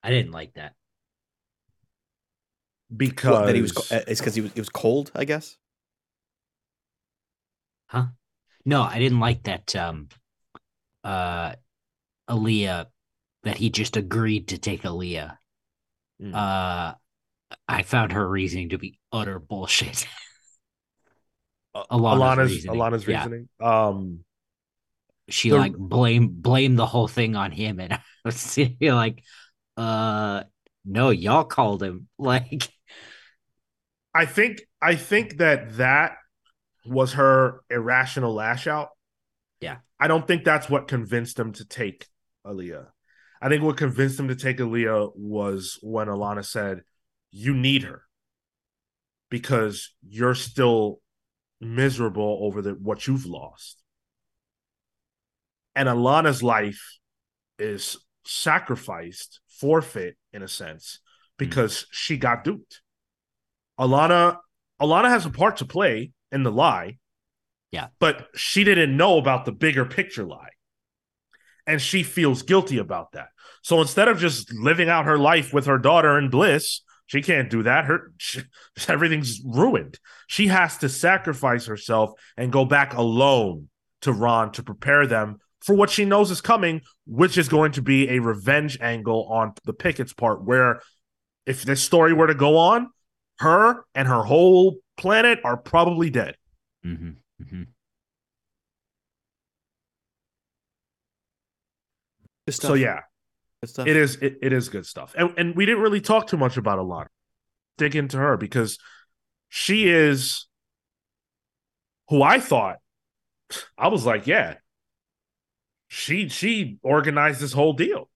I didn't like that. Because well, that he was it's because he was it was cold i guess huh no i didn't like that um uh Aleea that he just agreed to take Aleea. Mm. Uh, I found her reasoning to be utter bullshit. *laughs* Alana's, Alana's reasoning. Alana's reasoning. Yeah. Um, she the... like blame blame the whole thing on him, and *laughs* I was like, uh, no, y'all called him. *laughs* Like, I think I think that that was her irrational lash out. Yeah, I don't think that's what convinced him to take Aleea. I think what convinced him to take Aleea was when Alana said, You need her because you're still miserable over the what you've lost. And Alana's life is sacrificed, forfeit in a sense, because mm. she got duped. Alana Alana has a part to play in the lie. Yeah. But she didn't know about the bigger picture lie and she feels guilty about that. So instead of just living out her life with her daughter in bliss, she can't do that. Her she, *laughs* everything's ruined. She has to sacrifice herself and go back alone to Rann to prepare them for what she knows is coming, which is going to be a revenge angle on the Pickett's part, where if this story were to go on, her and her whole planet are probably dead. hmm hmm Good So yeah, Good stuff. it is it, it is good stuff. And and we didn't really talk too much about Alana. Dig into her because she is who I thought I was like, yeah. She she organized this whole deal.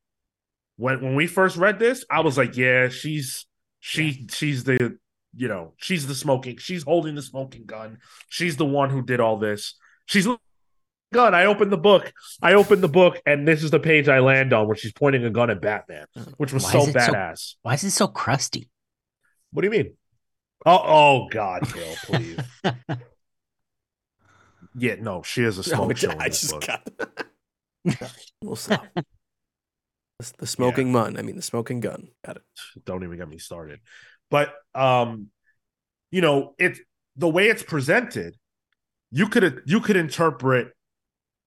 When when we first read this, I was like, yeah, she's she she's the you know, she's the smoking, she's holding the smoking gun. She's the one who did all this. She's gun. I opened the book. I opened the book, and this is the page I land on where she's pointing a gun at Batman, which was Why so is it so- badass. Why is it so crusty? What do you mean? Oh, oh God, Bill, please. *laughs* yeah, no, she is a smoke show. in I just book. got. *laughs* we'll stop. The, the smoking mun. I mean, the smoking gun. Got it. Don't even get me started. But um, you know, it the way it's presented, you could you could interpret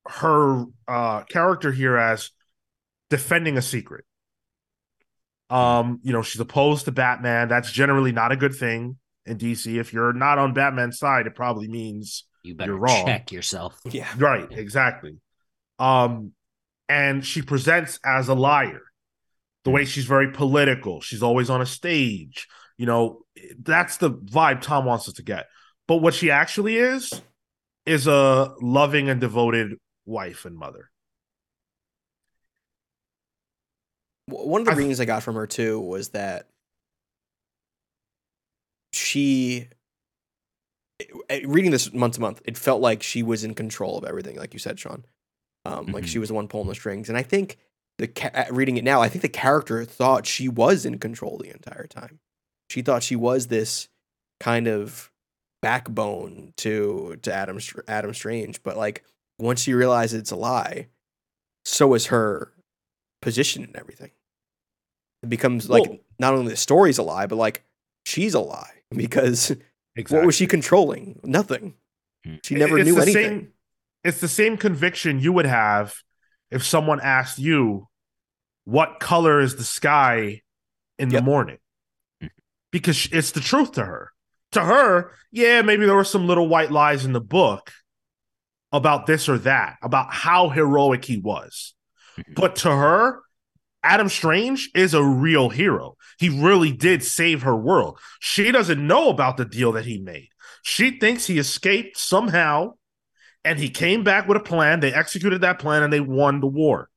her uh character here as defending a secret. Um, you know, she's opposed to Batman. That's generally not a good thing in DC. If you're not on Batman's side, it probably means You better wrong. check yourself. Yeah. Right, exactly. Um, and she presents as a liar. The way she's very political, she's always on a stage. You know, that's the vibe Tom wants us to get. But what she actually is is a loving and devoted wife and mother. One of the I've- readings I got from her too was that she reading this month to month, it felt like she was in control of everything, like you said, Sean. Um, Like she was the one pulling the strings, and I think the ca- uh, reading it now, I think the character thought she was in control the entire time. She thought she was this kind of backbone to to Adam Adam Strange, but like once she realized it's a lie, so is her position and everything. It becomes like Well- not only the story's a lie, but like she's a lie because Exactly. what was she controlling? Nothing. Mm. She never It's knew anything. Same, it's the same conviction you would have if someone asked you, "What color is the sky in the morning?" Because it's the truth to her. To her, yeah, maybe there were some little white lies in the book about this or that, about how heroic he was. Mhm. But to her, Adam Strange is a real hero. He really did save her world. She doesn't know about the deal that he made. She thinks he escaped somehow and he came back with a plan. They executed that plan and they won the war.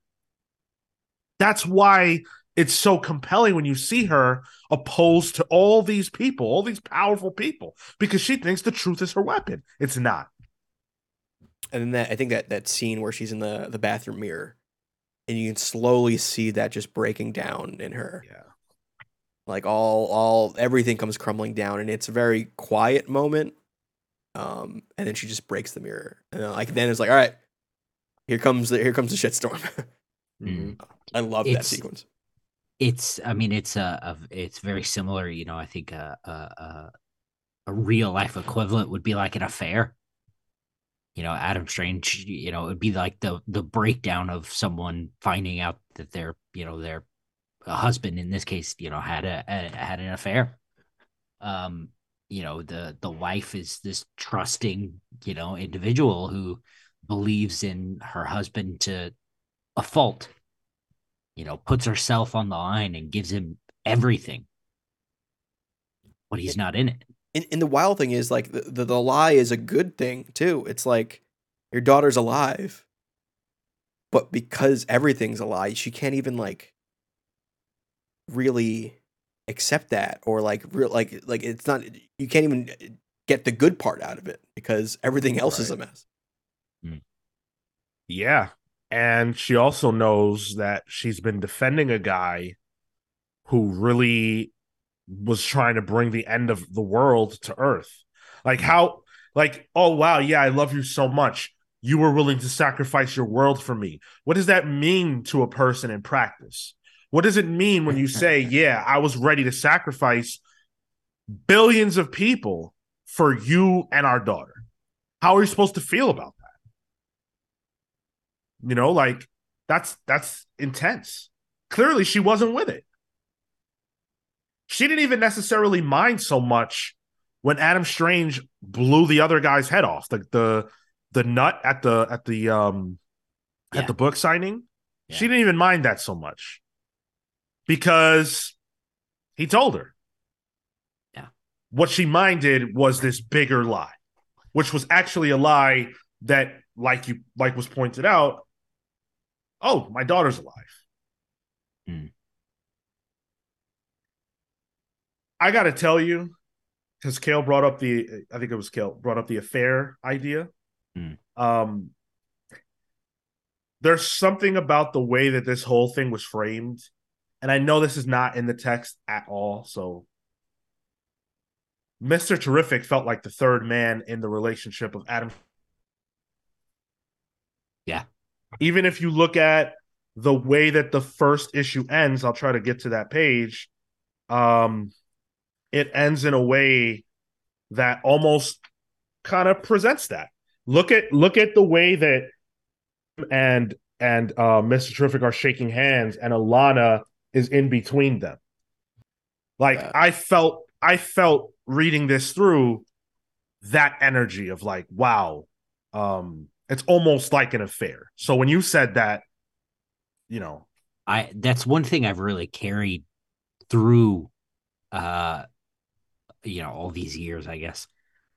That's why it's so compelling when you see her opposed to all these people, all these powerful people, because she thinks the truth is her weapon. It's not. and then that I think that that scene where she's in the the bathroom mirror, and you can slowly see that just breaking down in her. Yeah. Like all all everything comes crumbling down, and it's a very quiet moment. Um, and then she just breaks the mirror, and then, like then it's like, all right, here comes the here comes the shitstorm. *laughs* Mm. I love that sequence. It's, I mean, it's a, a it's very similar. You know, I think a a, a, a real life equivalent would be like an affair. You know, Adam Strange. You know, it would be like the the breakdown of someone finding out that their you know their husband in this case you know had a, a had an affair. Um, you know the the wife is this trusting you know individual who believes in her husband to a fault you know puts herself on the line and gives him everything when he's not in it And, and the wild thing is like the, the the lie is a good thing too. It's like your daughter's alive, but because everything's a lie, she can't even like really accept that or like real like like it's not you can't even get the good part out of it because everything else is a mess. Hmm. Yeah. And she also knows that she's been defending a guy who really was trying to bring the end of the world to Earth. Like, how, like, oh, wow, yeah, I love you so much. You were willing to sacrifice your world for me. What does that mean to a person in practice? What does it mean when you *laughs* say, yeah, I was ready to sacrifice billions of people for you and our daughter? How are you supposed to feel about that? You know, like that's that's intense. Clearly, she wasn't with it. She didn't even necessarily mind so much when Adam Strange blew the other guy's head off, the the the nut at the at the um Yeah. at the book signing. Yeah. She didn't even mind that so much because he told her. Yeah. What she minded was this bigger lie, which was actually a lie that, like you like was pointed out, oh, my daughter's alive. Hmm. I gotta tell you, because Cale brought up the I think it was Cale brought up the affair idea. Hmm. Um there's something about the way that this whole thing was framed, and I know this is not in the text at all, so Mr. Terrific felt like the third man in the relationship of Adam. Yeah. Even if you look at the way that the first issue ends, I'll try to get to that page. Um, it ends in a way that almost kind of presents that. Look at look at the way that and and uh, Mr. Terrific are shaking hands, and Alana is in between them. Like Yeah. I felt, I felt reading this through that energy of like, wow, um, it's almost like an affair. So when you said that, you know, I that's one thing I've really carried through uh you know all these years I guess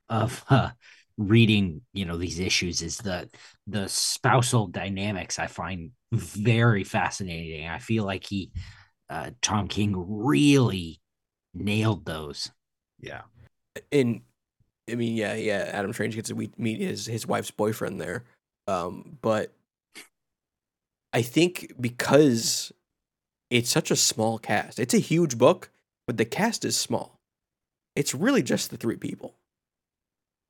of *laughs* uh, reading you know these issues is the the spousal dynamics I find very fascinating. I feel like he uh Tom King really nailed those. yeah, in I mean, yeah, yeah. Adam Strange gets to we- meet his his wife's boyfriend there, um, but I think because it's such a small cast, it's a huge book, but the cast is small. It's really just the three people,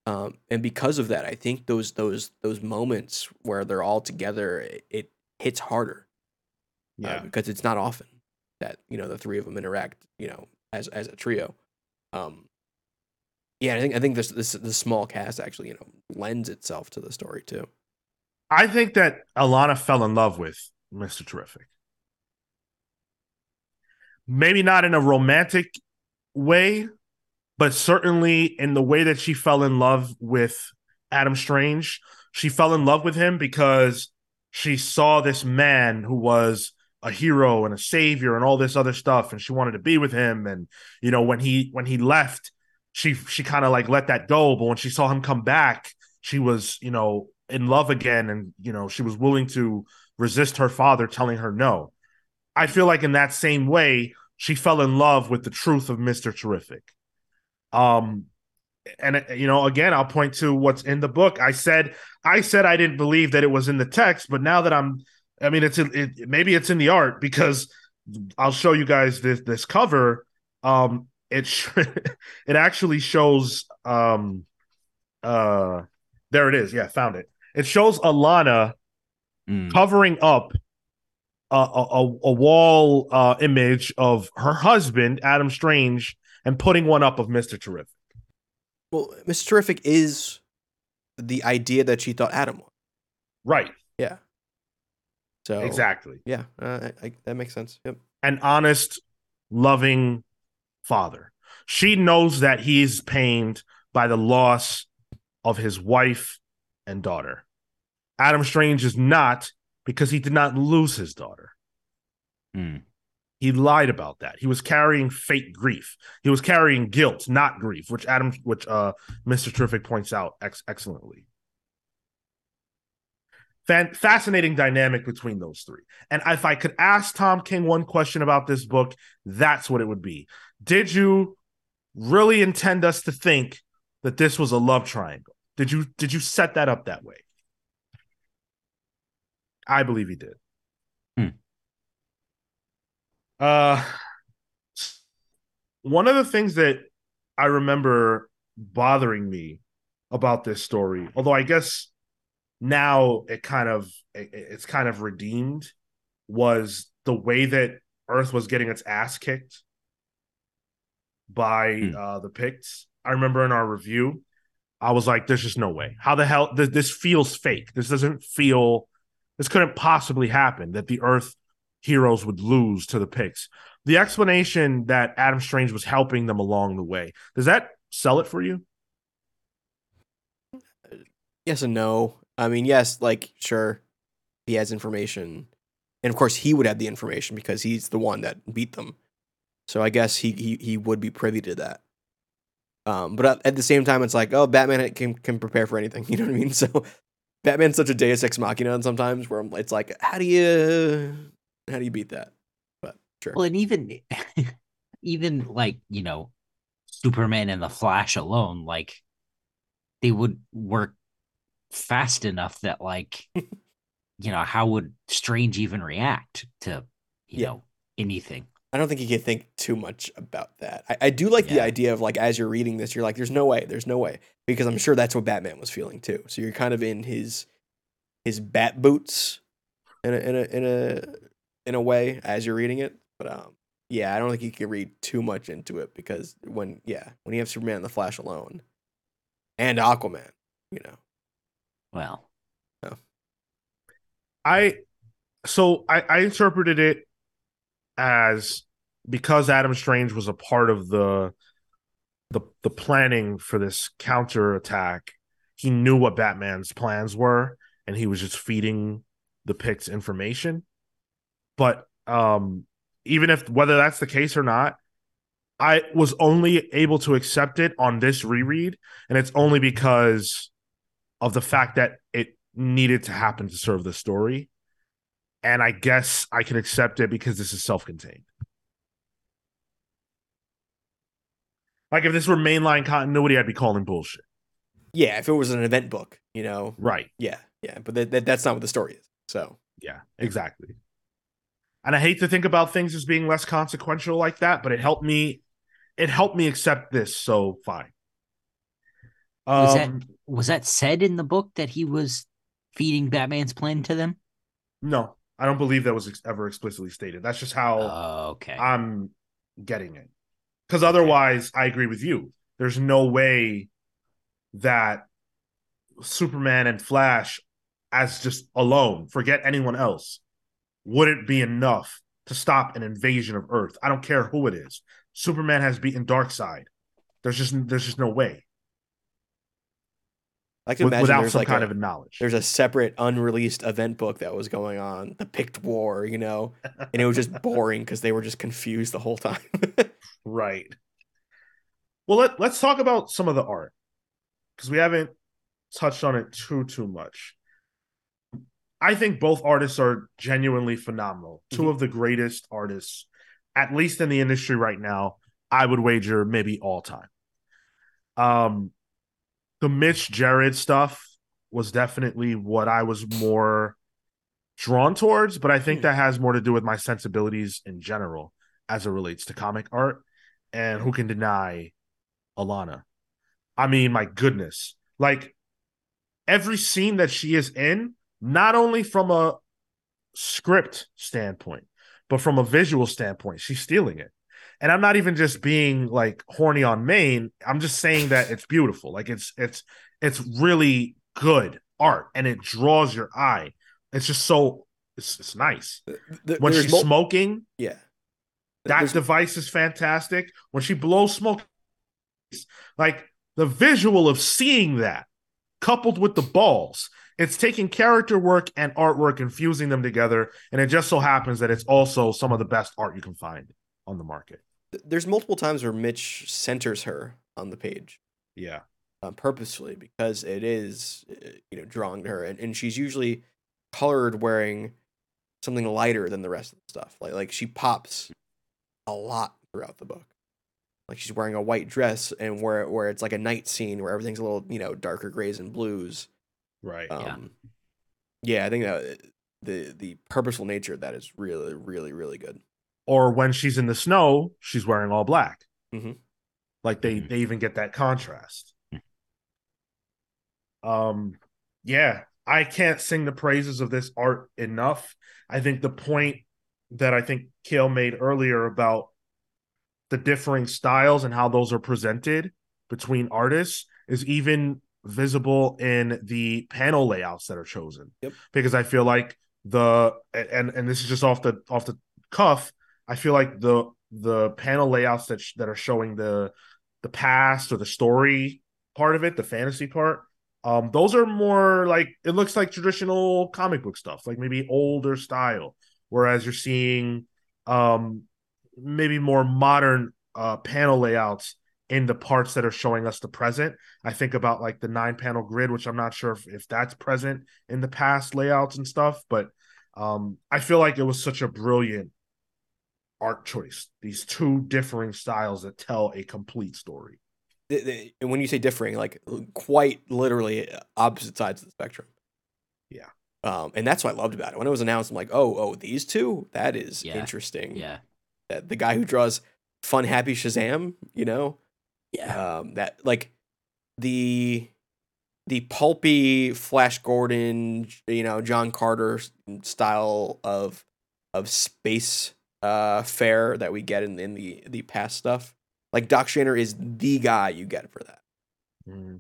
um, and because of that, I think those those those moments where they're all together, it, it hits harder uh, yeah, because it's not often that you know the three of them interact you know as as a trio um yeah i think i think this this the small cast actually you know lends itself to the story too I think that Alana fell in love with Mr. Terrific. Maybe not in a romantic way, but certainly in the way that she fell in love with Adam Strange. She fell in love with him because she saw this man who was a hero and a savior and all this other stuff and she wanted to be with him and you know when he when he left she she kind of like let that go but when she saw him come back she was you know in love again and you know she was willing to resist her father telling her no. I feel like in that same way she fell in love with the truth of mr terrific. Um and you know again i'll point to what's in the book. I said i said i didn't believe that it was in the text but now that i'm i mean it's it, maybe it's in the art because i'll show you guys this this cover. Um it sh- *laughs* it actually shows um uh there it is. Yeah found it. It shows alana Mm. covering up a, a, a- a wall uh, image of her husband adam strange and putting one up of mr terrific. Well mr terrific is the idea that she thought adam was. Right. Yeah. So exactly. yeah uh, I, I, that makes sense. Yep. An honest loving father she knows that he's pained by the loss of his wife and daughter adam strange is not because he did not lose his daughter Mm. he lied about that. He was carrying fake grief. He was carrying guilt, not grief, which Adam, which uh, Mr. Terrific points out ex- excellently. Fan- fascinating dynamic between those three. And if I could ask Tom King one question about this book, that's what it would be. Did you really intend us to think that this was a love triangle? Did you did you set that up that way? I believe he did. Hmm. Uh one of the things that I remember bothering me about this story, although I guess now it kind of it, it's kind of redeemed, was the way that Earth was getting its ass kicked by Hmm. uh, the Picts. I remember in our review, I was like, "There's just no way. How the hell th- this feels fake? This doesn't feel This couldn't possibly happen that the Earth heroes would lose to the Picts. The explanation that Adam Strange was helping them along the way does that sell it for you? Yes and no. I mean, yes, like sure, he has information, and of course he would have the information because he's the one that beat them. So I guess he he he would be privy to that. Um, but at, at the same time, it's like, oh, Batman can can prepare for anything. *laughs* You know what I mean? So Batman's such a Deus Ex Machina, sometimes where it's like, how do you how do you beat that? But sure. Well, and even even like you know, Superman and the Flash alone, like they would work fast enough that like *laughs* you know how would Strange even react to you Yeah. know anything? I don't think you can think too much about that. I, I do like the idea of like as you're reading this, you're like, "There's no way, there's no way," because I'm sure that's what Batman was feeling too. So you're kind of in his his bat boots in a in a in a in a way as you're reading it. But um, yeah, I don't think you can read too much into it because when yeah, when you have Superman and the Flash alone, and Aquaman, you know, Well, I so I, I interpreted it as because Adam Strange was a part of the the the planning for this counter attack, he knew what Batman's plans were, and he was just feeding the Pykkts information. But um even if whether that's the case or not, I was only able to accept it on this reread, and it's only because of the fact that it needed to happen to serve the story. And I guess I can accept it because this is self contained. Like if this were mainline continuity, I'd be calling bullshit. yeah, if it was an event book, you know, Right. yeah, yeah, but that, that that's not what the story is. So Yeah, exactly. And I hate to think about things as being less consequential like that, but it helped me it helped me accept this, so fine. was Um that was that said in the book that he was feeding Batman's plan to them? no, I don't believe that was ex- ever explicitly stated. That's just how Oh, okay. I'm getting it. Because otherwise, I agree with you. There's no way that Superman and Flash, as just alone, forget anyone else, wouldn't be enough to stop an invasion of Earth. I don't care who it is. Superman has beaten Darkseid. There's just there's just no way I like to imagine without some like kind a, of knowledge. there's a separate unreleased event book that was going on, the Pykkt War, you know, and it was just *laughs* boring because they were just confused the whole time. *laughs* Right. Well, let, let's talk about some of the art because we haven't touched on it too too much. I think both artists are genuinely phenomenal. Two Mhm. of the greatest artists, at least in the industry right now. I would wager maybe all time. Um, the Mitch Gerads stuff was definitely what I was more drawn towards, but I think Hmm. that has more to do with my sensibilities in general as it relates to comic art. And who can deny Alana? I mean, my goodness. Like every scene that she is in, not only from a script standpoint, but from a visual standpoint, she's stealing it. And I'm not even just being like horny on Maine. I'm just saying that it's beautiful. Like it's it's it's really good art and it draws your eye. It's just so it's, it's nice. Uh, th- When she's mul- smoking, yeah, that There's- device is fantastic. When she blows smoke, like the visual of seeing that coupled with the balls, it's taking character work and artwork and fusing them together. And it just so happens that it's also some of the best art you can find on the market. There's multiple times where Mitch centers her on the page. Yeah. um, purposefully because it is uh, you know drawing to her and, and she's usually colored wearing something lighter than the rest of the stuff like like she pops a lot throughout the book like she's wearing a white dress and where where it's like a night scene where everything's a little you know darker grays and blues Right. um yeah, i think that the the purposeful nature of that is really really really good or when she's in the snow, she's wearing all black. Mhm. Like they Mhm. they even get that contrast. Um, yeah, I can't sing the praises of this art enough. I think the point that I think Cale made earlier about the differing styles and how those are presented between artists is even visible in the panel layouts that are chosen. Yep. Because I feel like the and and this is just off the off the cuff. I feel like the the panel layouts that sh- that are showing the the past or the story part of it, the fantasy part, um, those are more like it looks like traditional comic book stuff, like maybe older style. Whereas you're seeing um maybe more modern uh panel layouts in the parts that are showing us the present. I think about like the nine panel grid, which I'm not sure if, if that's present in the past layouts and stuff, but um I feel like it was such a brilliant art choice. These two differing styles that tell a complete story. The- the- and when you say differing, like quite literally uh, opposite sides of the spectrum. Yeah. Um, and that's what I loved about it. When it was announced, I'm like, oh, oh, these two? That is Yeah. interesting. Yeah. That the guy who draws fun, happy Shazam, you know, Yeah. um, that like the the pulpy Flash Gordon, you know, John Carter style of of space uh fare that we get in, in the the past stuff. Like Doc Shaner is the guy you get for that.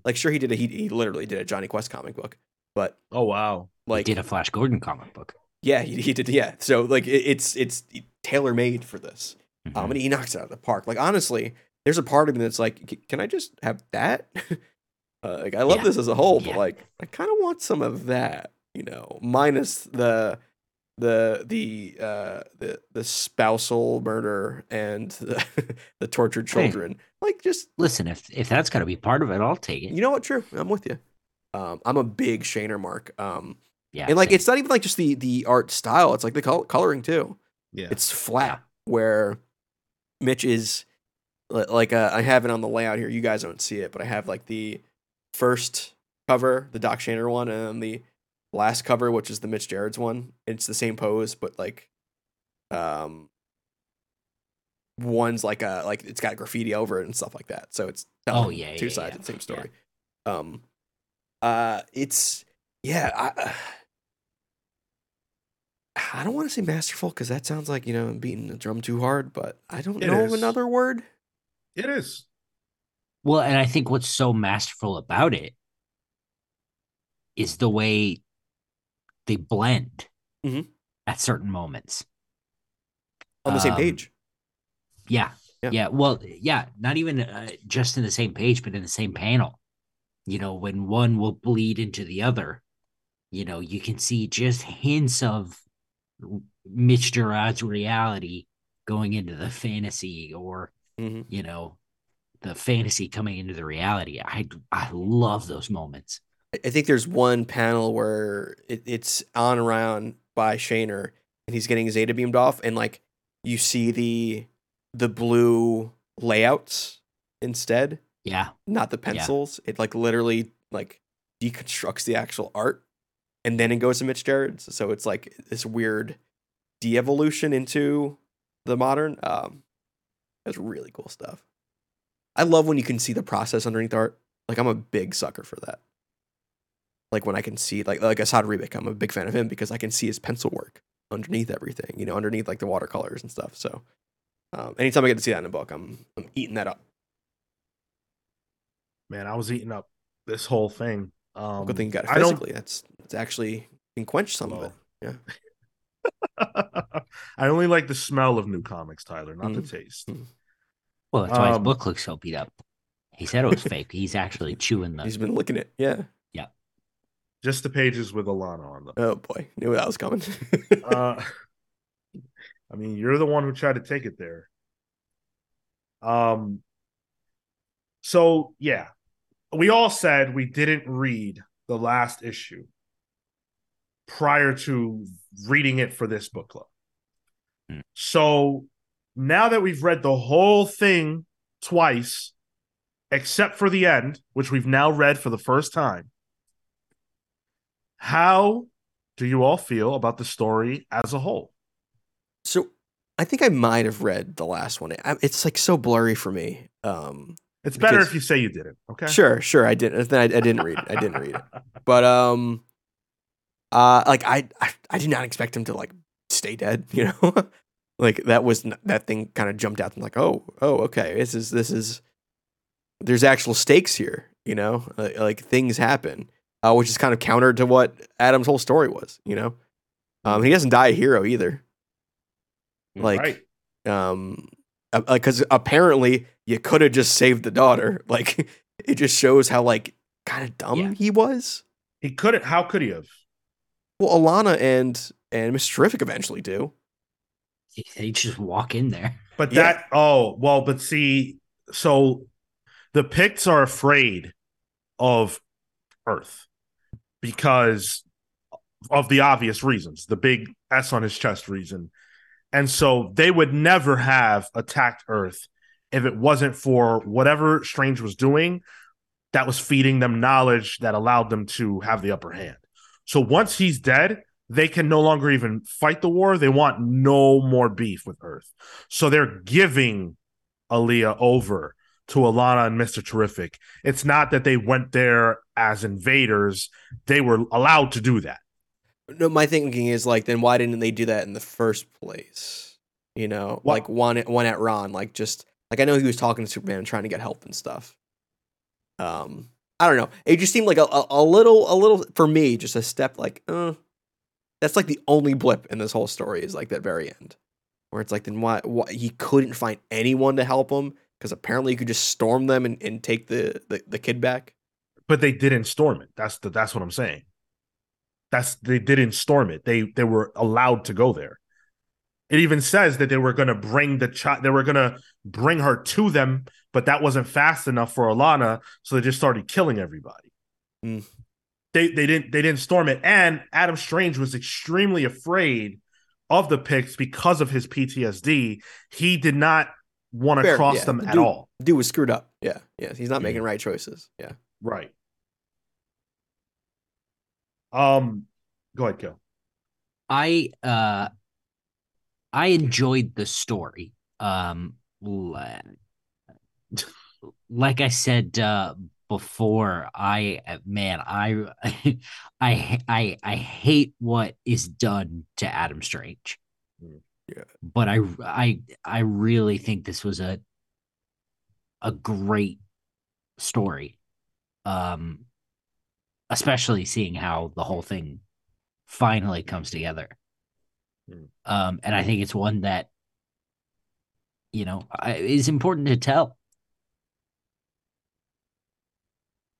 Like sure he did a he, he literally did a Jonny Quest comic book, but Oh wow. Like, like did a Flash Gordon comic book. yeah, he, he did yeah. So like it, it's it's tailor made for this. Um, Mhm. and he knocks it out of the park. Like honestly, there's a part of me that's like, can I just have that? *laughs* uh, like I love Yeah. this as a whole, but like I kind of want some of that, you know, minus the the the uh the the spousal murder and *laughs* the, the tortured Hey. children. Like just Listen, if if that's got to be part of it, I'll take it. you know what? True, I'm with you. Um, I'm a big Shaner mark. Um, Yeah. and like same. it's not even like just the the art style; it's like the col- coloring too. Yeah. It's flat where Mitch is like uh, I have it on the layout here. You guys don't see it, but I have like the first cover, the Doc Shaner one, and then the last cover, which is the Mitch Gerads one. It's the same pose, but like um one's like a like it's got graffiti over it and stuff like that. So it's Oh, yeah, two yeah, sides yeah. of the same Yeah. story. Um uh it's yeah, I I don't want to say masterful because that sounds like you know I'm beating the drum too hard, but I don't It know is. another word. It is. Well, and I think what's so masterful about it is the way they blend Mhm. at certain moments. On the same Um, page. Yeah. Yeah. Yeah. Well, yeah, not even uh, just in the same page, but in the same panel. You know, when one will bleed into the other, you know, you can see just hints of Mitch Gerads' reality going into the fantasy or, Mhm. you know, the fantasy coming into the reality. I I love those moments. I- think there's one panel where it, it's on around by Shaner and he's getting Zeta beamed off, and like you see the the blue layouts instead, Yeah. not the pencils. It like literally like deconstructs the actual art, and then it goes to Mitch Gerads. So it's like this weird de-evolution into the modern. Um, that's really cool stuff. I love when you can see the process underneath art. Like I'm a big sucker for that. Like when I can see like like Esad Ribic, I'm a big fan of him because I can see his pencil work underneath everything, you know, underneath like the watercolors and stuff. So um, anytime I get to see that in a book, I'm I'm eating that up. Man, I was eating up this whole thing. Um, Good thing you got it I don't- physically. That's that's actually can quench some of it. Yeah. *laughs* I only like the smell of new comics, Tyler, not the Mm. taste. Mm. Well, that's why his Um, book looks so beat up. He said it was *laughs* fake. He's actually chewing the He's been licking it. Yeah. Just the pages with Alana on them. Oh boy, knew that was coming. *laughs* Uh, *laughs* I mean, you're the one who tried to take it there. Um. So yeah, we all said we didn't read the last issue prior to reading it for this book club. Hmm. So now that we've read the whole thing twice, except for the end, which we've now read for the first time, how do you all feel about the story as a whole? so I think I might have read the last one. It's like so blurry for me. Um, It's better Because- if you say you didn't. Okay. Sure, sure. I didn't. I, I didn't read it. I didn't read it. But um, uh, like I, I, I did not expect him to like stay dead. *laughs* You know, like that was that thing kind of jumped out. and like, oh, oh, okay. This is this is. There's actual stakes here. You know, like, like things happen, uh, which is kind of counter to what Adam's whole story was. You know, um, he doesn't die a hero either. Like, right. um, because apparently you could have just saved the daughter. *laughs* Like, it just shows how like kind of dumb Yeah. he was. He couldn't. How could he have? Well, Alana and and Mr. Terrific eventually do. They just walk in there. But Yeah. that. Oh well. But see. So the Pykkts are afraid of Earth because of the obvious reasons. The big S on his chest reason. And so they would never have attacked Earth if it wasn't for whatever Strange was doing that was feeding them knowledge that allowed them to have the upper hand. So once he's dead, they can no longer even fight the war. They want no more beef with Earth. So they're giving Aleea over to Alana and Mr. Terrific. It's not that they went there as invaders, they were allowed to do that. No, my thinking is like, then why didn't they do that in the first place? You know, Well- like one at one at Rann, like just like I know he was talking to Superman and trying to get help and stuff. Um, I don't know. It just seemed like a, a, a little, a little for me, just a step like, uh, that's like the only blip in this whole story is like that very end, where it's like, then why, why he couldn't find anyone to help him because apparently you could just storm them and, and take the, the the kid back. But they didn't storm it. That's the that's what I'm saying. That's they didn't storm it. They they were allowed to go there. It even says that they were going to bring the child. They were going to bring her to them, but that wasn't fast enough for Alana, so they just started killing everybody. Mm. They they didn't they didn't storm it, and Adam Strange was extremely afraid of the Pykkts because of his PTSD. He did not want to cross yeah. them at Dude- all. Dude was screwed up. Yeah, yeah, he's not Yeah. making right choices. Yeah. Right. Um, go ahead, Cale. I uh I enjoyed the story. Um like I said uh before, I man, I *laughs* I I I hate what is done to Adam Strange. Mm, yeah. But I I I really think this was a a great story. Um especially seeing how the whole thing finally comes together. Mm. Um, and I think it's one that, you know, I, is important to tell.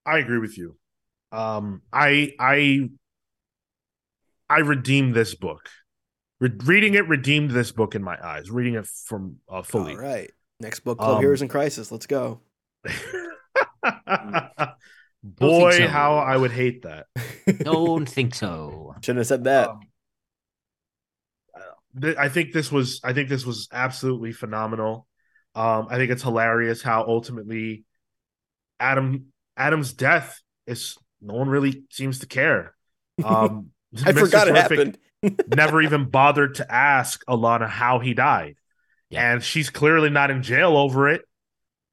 I agree with you. Um, I I I redeemed this book. Re- reading it redeemed this book in my eyes. Reading it from uh, fully. All right. Next book, Club Um, Heroes in Crisis. Let's go. *laughs* Boy, so. how I would hate that. *laughs* Don't think so. Shouldn't have said that. Um, I think this was I think this was absolutely phenomenal. Um, I think it's hilarious how ultimately Adam Adam's death is no one really seems to care. *laughs* Um, I forgot it happened. Never even bothered to ask Alana how he died, Yeah. and she's clearly not in jail over it.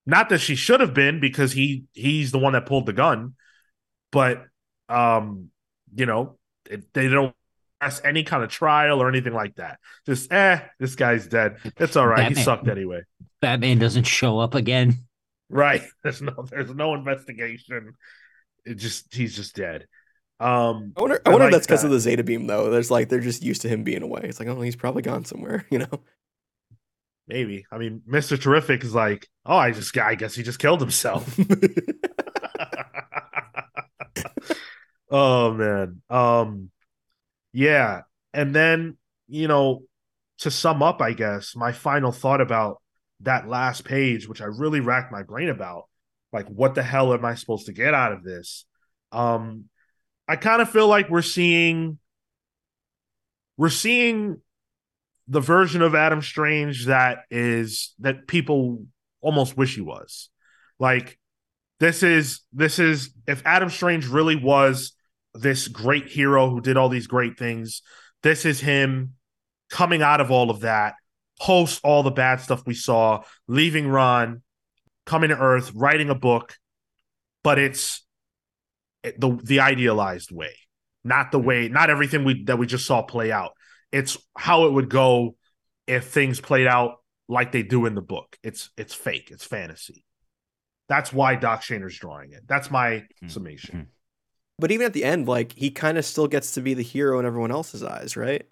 Not that she should have been because he he's the one that pulled the gun, but um, you know it, they don't ask any kind of trial or anything like that. Just eh, this guy's dead. It's all right. He sucked anyway. Batman doesn't show up again. Right. *laughs* There's no there's no investigation. It just he's just dead. Um I wonder, I I wonder like if that's because that. of the Zeta beam, though. There's like they're just used to him being away. It's like, oh, he's probably gone somewhere, *laughs* you know? maybe. I mean, Mr. Terrific is like, oh, I just I guess he just killed himself. *laughs* *laughs* oh man. Um yeah. And then, you know, to sum up, I guess, my final thought about that last page, which I really racked my brain about, like what the hell am I supposed to get out of this? Um I kind of feel like we're seeing we're seeing the version of Adam Strange that is that people almost wish he was. Like this is this is if Adam Strange really was this great hero who did all these great things, this is him coming out of all of that, post all the bad stuff we saw, leaving Rann, coming to Earth, writing a book, but it's the the idealized way, not the way, not everything we that we just saw play out. It's how it would go if things played out like they do in the book. It's it's fake. It's fantasy. That's why Doc Shaner's drawing it. That's my Mhm. summation. But even at the end, like he kind of still gets to be the hero in everyone else's eyes, right?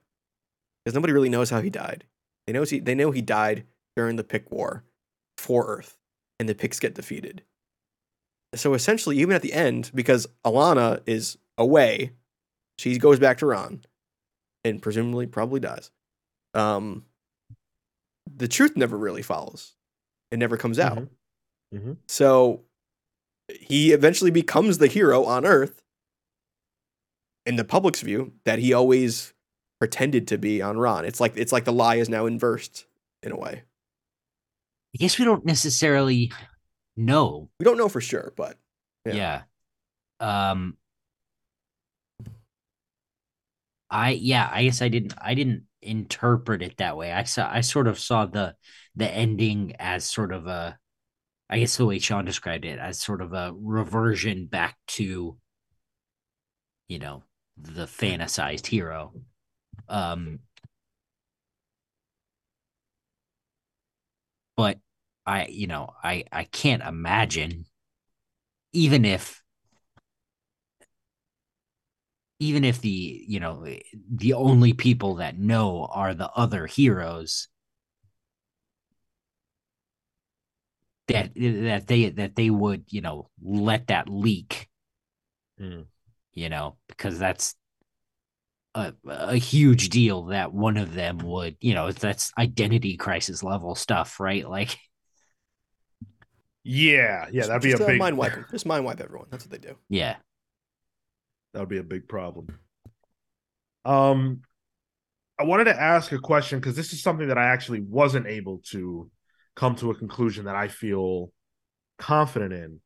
Because nobody really knows how he died. They know he they know he died during the Pykkt War for Earth, and the Pykkts get defeated. So essentially, even at the end, because Alana is away, she goes back to Rann, and presumably probably dies. Um, the truth never really follows. It never comes out. Mhm. Mhm. So he eventually becomes the hero on Earth in the public's view that he always pretended to be on Rann. It's like it's like the lie is now inversed in a way. I guess we don't necessarily know. We don't know for sure, but Yeah. Yeah. Um I yeah, I guess I didn't I didn't interpret it that way. I saw I sort of saw the the ending as sort of a I guess the way Sean described it as sort of a reversion back to you know, the fantasized hero. Um but I you know, I I can't imagine even if even if the you know the only people that know are the other heroes that that they that they would you know let that leak Mm. you know because that's a, a huge deal that one of them would you know that's identity crisis level stuff right like Yeah, yeah, that'd be just, a uh, big mind wipe. 'em. *laughs* Just mind wipe everyone. That's what they do. yeah That would be a big problem. Um, I wanted to ask a question because this is something that I actually wasn't able to come to a conclusion that I feel confident in.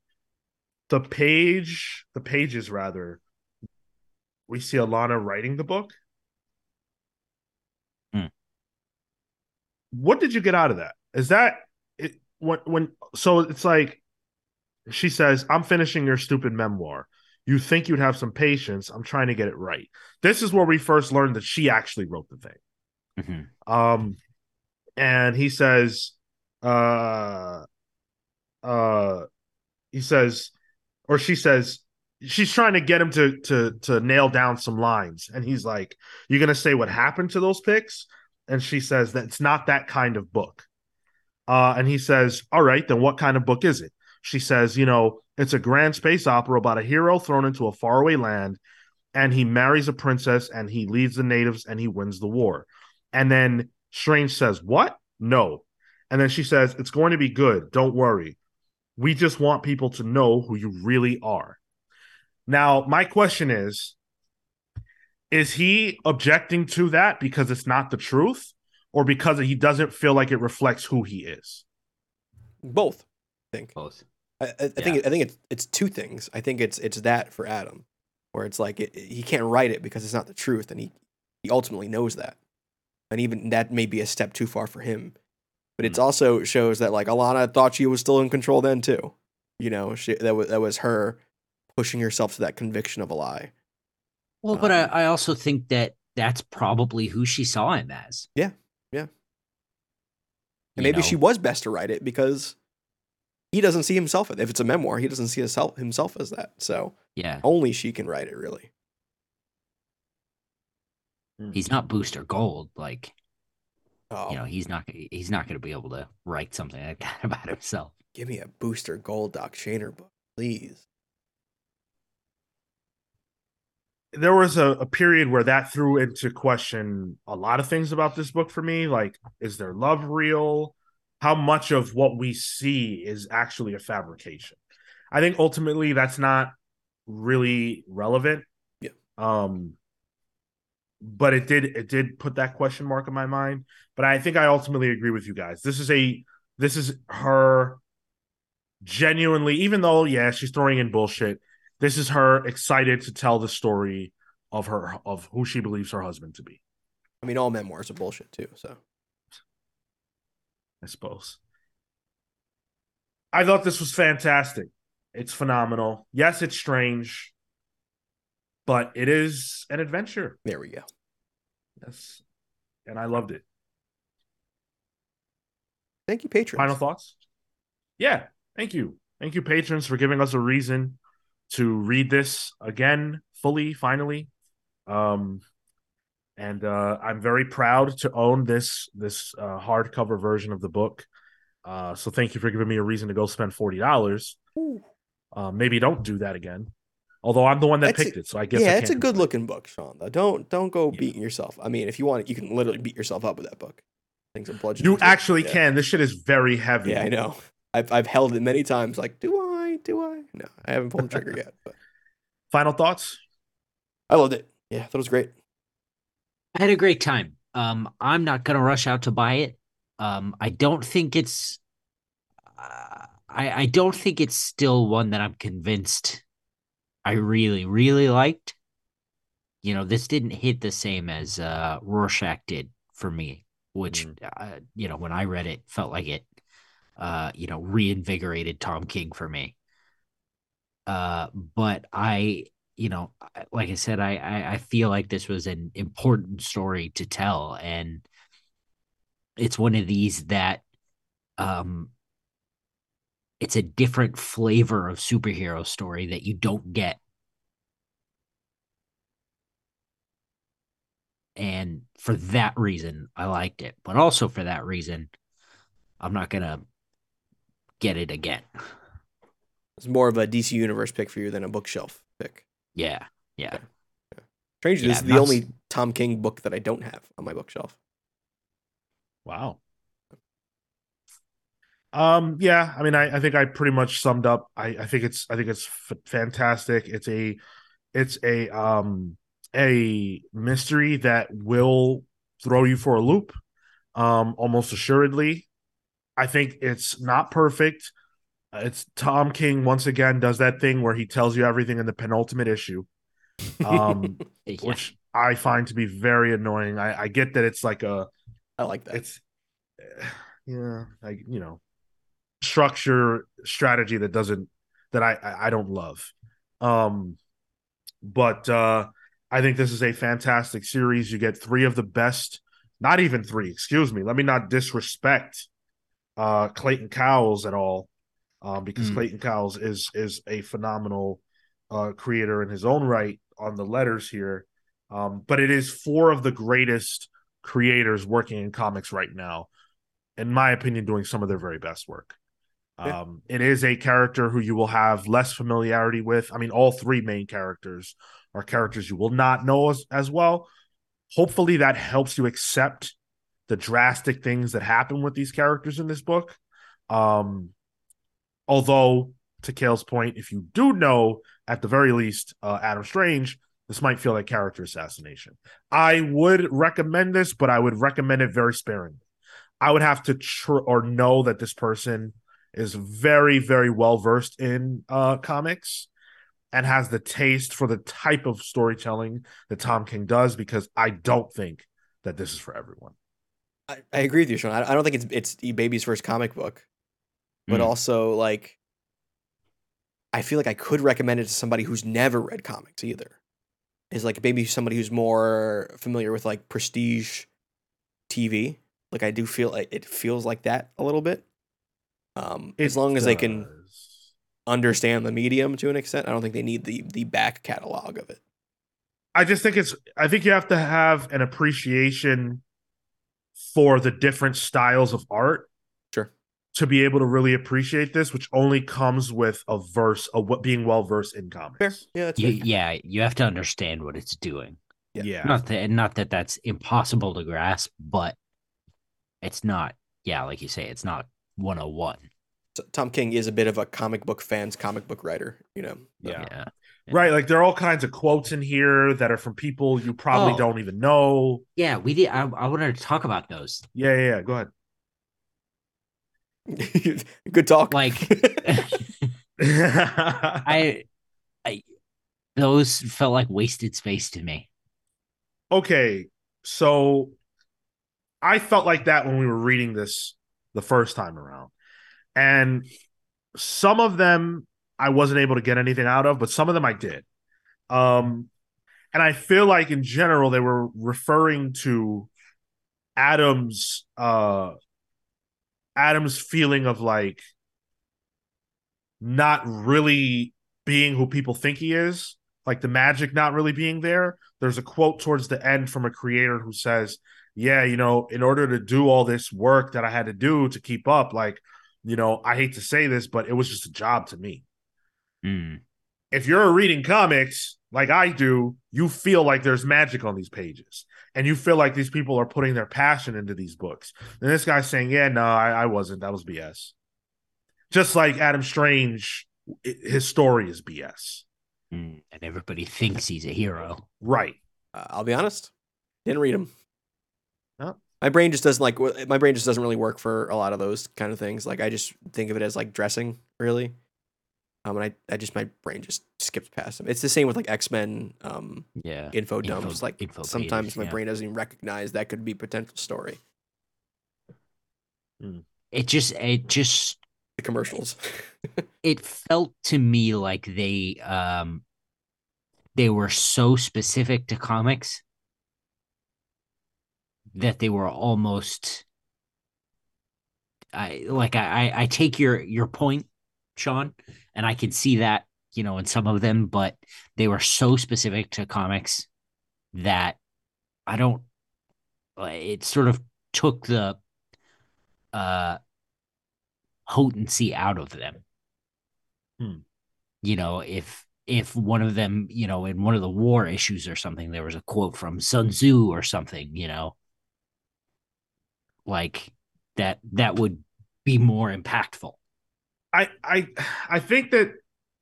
The page, the pages rather, we see Alana writing the book. Hmm. What did you get out of that? Is that it? When when so it's like she says, "I'm finishing your stupid memoir." you think you'd have some patience. I'm trying to get it right. This is where we first learned that she actually wrote the thing. Mhm. Um, and he says, uh, uh, he says, or she says, she's trying to get him to to to nail down some lines, and he's like, "You're gonna say what happened to those Pykkts?" And she says that it's not that kind of book. Uh, and he says, "All right, then what kind of book is it?" She says, "You know, it's a grand space opera about a hero thrown into a faraway land, and he marries a princess, and he leads the natives, and he wins the war." And then Strange says, What? No. And then she says, It's going to be good. Don't worry. We just want people to know who you really are. Now, my question is Is he objecting to that because it's not the truth or because he doesn't feel like it reflects who he is? Both, I think. both I, I I think I think it's it's two things. I think it's it's that for Adam, where it's like it, he can't write it because it's not the truth, and he he ultimately knows that, and even that may be a step too far for him. But it also shows that like Alana thought she was still in control then too. You know, she that was that was her pushing herself to that conviction of a lie. Well, but I, Um, I also think that that's probably who she saw him as. Yeah, yeah. And You maybe she was best to write it because he doesn't see himself. If it's a memoir, he doesn't see himself himself as that. So Yeah, only she can write it. Really. Hmm. he's not Booster Gold. Like Oh, you know, oh. he's not he's not going to be able to write something like that *laughs* about himself. give me a booster gold Doc Shaner book, please. There was a, a period where that threw into question a lot of things about this book for me. Like, is their love real? How much of what we see is actually a fabrication? I think ultimately that's not really relevant. Yeah. Um, but it did it did put that question mark in my mind. But I think I ultimately agree with you guys. This is a this is her genuinely, even though yeah, she's throwing in bullshit this is her excited to tell the story of her of who she believes her husband to be. I mean, all memoirs are bullshit too. So. I suppose. I thought this was fantastic. It's phenomenal. Yes it's strange but it is an adventure. There we go. yes and i loved it. Thank you, patrons. final thoughts? Yeah thank you. Thank you, patrons, for giving us a reason to read this again fully, finally. Um, and uh, I'm very proud to own this this uh, hardcover version of the book. Uh, so thank you for giving me a reason to go spend forty dollars. Uh, maybe don't do that again. Although I'm the one that That's a- picked it, so I guess I yeah, it's a good looking book, Sean. Though don't don't go Yeah. beating yourself. I mean, if you want, it, you can literally beat yourself up with that book. Things are bludgeoning. You actually Yeah. can. This shit is very heavy. Yeah, I know. I've I've held it many times. Like, do I? Do I? No, I haven't pulled the trigger yet. But *laughs* Final thoughts? I loved it. Yeah, that was great. I had a great time. Um, I'm not gonna rush out to buy it. Um, I don't think it's. Uh, I I don't think it's still one that I'm convinced. I really really liked. You know, this didn't hit the same as uh Rorschach did for me, which uh, you know when I read it felt like it, uh, you know, reinvigorated Tom King for me. Uh, but I you know, like I said, I, I I feel like this was an important story to tell, and it's one of these that, um, it's a different flavor of superhero story that you don't get, and for that reason, I liked it. But also for that reason, I'm not gonna get it again. It's more of a DC Universe pick for you than a bookshelf pick. Yeah, yeah. Strangely, Yeah, this is the not s- only Tom King book that I don't have on my bookshelf. Wow. Um. Yeah. I mean, I, I think I pretty much summed up. I, I think it's I think it's f- fantastic. It's a it's a um a mystery that will throw you for a loop. Um. Almost assuredly. I think it's not perfect. It's Tom King once again does that thing where he tells you everything in the penultimate issue. Um. *laughs* Yeah. which I find to be very annoying. I, I get that it's like a I like that. it's *sighs* yeah, like you know, structure strategy that doesn't that I I I don't love. Um, but uh, I think this is a fantastic series. You get three of the best, not even three. Excuse me. Let me not disrespect uh Clayton Cowles at all, um, because Mm. Clayton Cowles is is a phenomenal uh creator in his own right on the letters here. Um, but it is four of the greatest creators working in comics right now, in my opinion, doing some of their very best work. Yeah. Um, it is a character who you will have less familiarity with. I mean, all three main characters are characters you will not know as, as well. Hopefully, that helps you accept the drastic things that happen with these characters in this book. Um, although, to Cale's point, if you do know at the very least uh, Adam Strange, this might feel like character assassination. I would recommend this, but I would recommend it very sparingly. I would have to tr- or know that this person is very, very well versed in uh, comics and has the taste for the type of storytelling that Tom King does, because I don't think that this is for everyone. I, I agree with you, Sean. I, I don't think it's it's Baby's first comic book, but Mm. also like I feel like I could recommend it to somebody who's never read comics either. Is like maybe somebody who's more familiar with like prestige TV. Like I do feel like it feels like that a little bit. Um, as long as they can understand the medium to an extent, I don't think they need the the back catalog of it. I just think it's I think you have to have an appreciation for the different styles of art. To be able to really appreciate this, which only comes with a verse of what being well versed in comics. Fair. Yeah, that's You, yeah, you have to understand what it's doing. Yeah. Yeah. Not that, not that that's impossible to grasp, but it's not. Yeah, like you say, it's not 101. So Tom King is a bit of a comic book fan's comic book writer, you know. so- Yeah. yeah. Right. Like there are all kinds of quotes in here that are from people you probably Oh. don't even know. Yeah, we did. I, I wanted to talk about those. Yeah, yeah, yeah. Go ahead. Good talk. Like, *laughs* I, I, those felt like wasted space to me. okay. So I felt like that when we were reading this the first time around. And some of them I wasn't able to get anything out of, but some of them I did. Um and I feel like in general they were referring to Adam's uh Adam's feeling of like not really being who people think he is, like the magic not really being there. There's a quote towards the end from a creator who says, Yeah, you know, in order to do all this work that I had to do to keep up, like, you know, I hate to say this, but it was just a job to me. Mm. If you're reading comics like I do, you feel like there's magic on these pages and you feel like these people are putting their passion into these books. And this guy's saying, Yeah, no, I, I wasn't. That was BS. Just like Adam Strange, his story is BS. Mm. And everybody thinks he's a hero. Right. Uh, I'll be honest, didn't read him. No. My brain just doesn't like. My brain just doesn't really work for a lot of those kind of things. Like I just think of it as like dressing, really. Um, and I, I just my brain just skips past them. It's the same with like X Men, um, Yeah. info dumps. Info- like info sometimes pages, my yeah. brain doesn't even recognize that could be potential story. It just it just The commercials. *laughs* it felt to me like they um they were so specific to comics that they were almost I like I I I take your your point, Sean, and I can see that, you know, in some of them, but they were so specific to comics that I don't it sort of took the uh potency out of them you know, if if one of them, you know, in one of the war issues or something, there was a quote from Sun Tzu or something, you know, like that that would be more impactful. I I I think that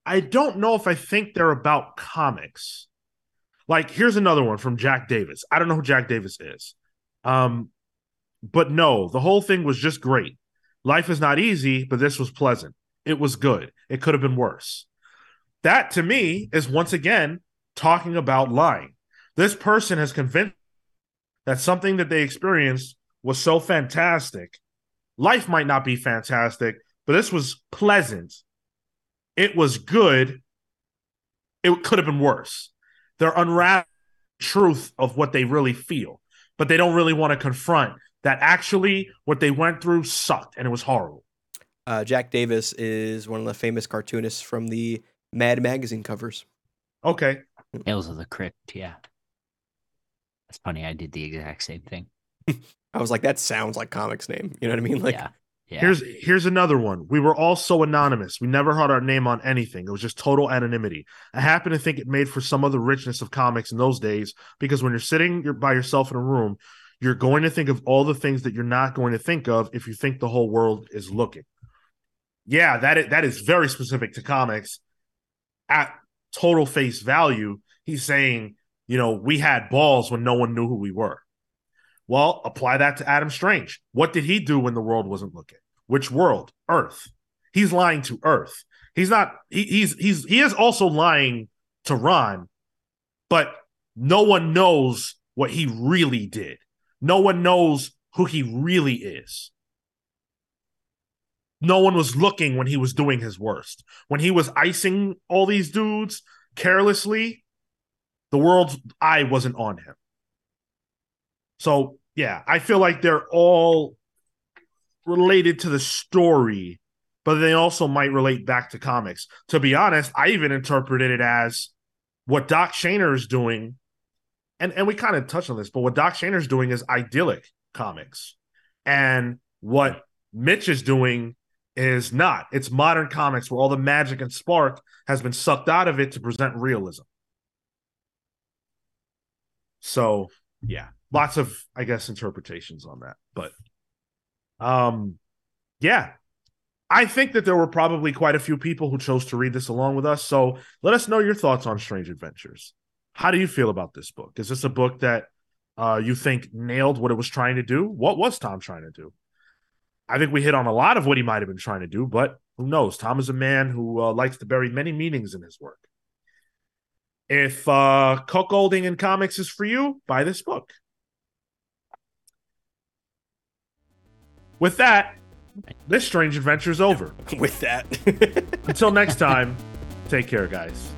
I don't know if I think they're about comics. Like here's another one from Jack Davis. I don't know who Jack Davis is. Um but no, the whole thing was just great. Life is not easy, but this was pleasant. It was good. It could have been worse. That to me is once again talking about lying. This person has convinced that something that they experienced was so fantastic. Life might not be fantastic, but this was pleasant. It was good. It could have been worse. They're unraveling the truth of what they really feel, but they don't really want to confront that actually what they went through sucked and it was horrible. Uh, Jack Davis is one of the famous cartoonists from the Mad magazine covers. Okay. Tales of the Crypt, yeah. That's funny. I did the exact same thing. *laughs* I was like, that sounds like comics name. You know what I mean? Like, yeah. Yeah. Here's here's another one. We were all so anonymous. We never had our name on anything. It was just total anonymity. I happen to think it made for some of the richness of comics in those days because when you're sitting by yourself in a room, you're going to think of all the things that you're not going to think of if you think the whole world is looking. Yeah, that is, that is very specific to comics. At total face value, he's saying, you know, we had balls when no one knew who we were. Well, apply that to Adam Strange. What did he do when the world wasn't looking? Which world? Earth. He's lying to Earth. He's not. He, he's he's he is also lying to Rann, but no one knows what he really did. No one knows who he really is. No one was looking when he was doing his worst. When he was icing all these dudes carelessly, the world's eye wasn't on him. So yeah, I feel like they're all related to the story, but they also might relate back to comics. To be honest, I even interpreted it as what Doc Shaner is doing, and, and we kind of touched on this, but what Doc Shaner is doing is idyllic comics. And what Mitch is doing is not. It's modern comics where all the magic and spark has been sucked out of it to present realism. So yeah, lots of I guess interpretations on that. But um yeah. I think that there were probably quite a few people who chose to read this along with us. So let us know your thoughts on Strange Adventures. How do you feel about this book? Is this a book that uh, you think nailed what it was trying to do? What was Tom trying to do? I think we hit on a lot of what he might have been trying to do, but who knows? Tom is a man who uh, likes to bury many meanings in his work. If uh, cuckolding in comics is for you, buy this book. With that, this strange adventure is over. *laughs* with that. Until next *laughs* time, take care, guys.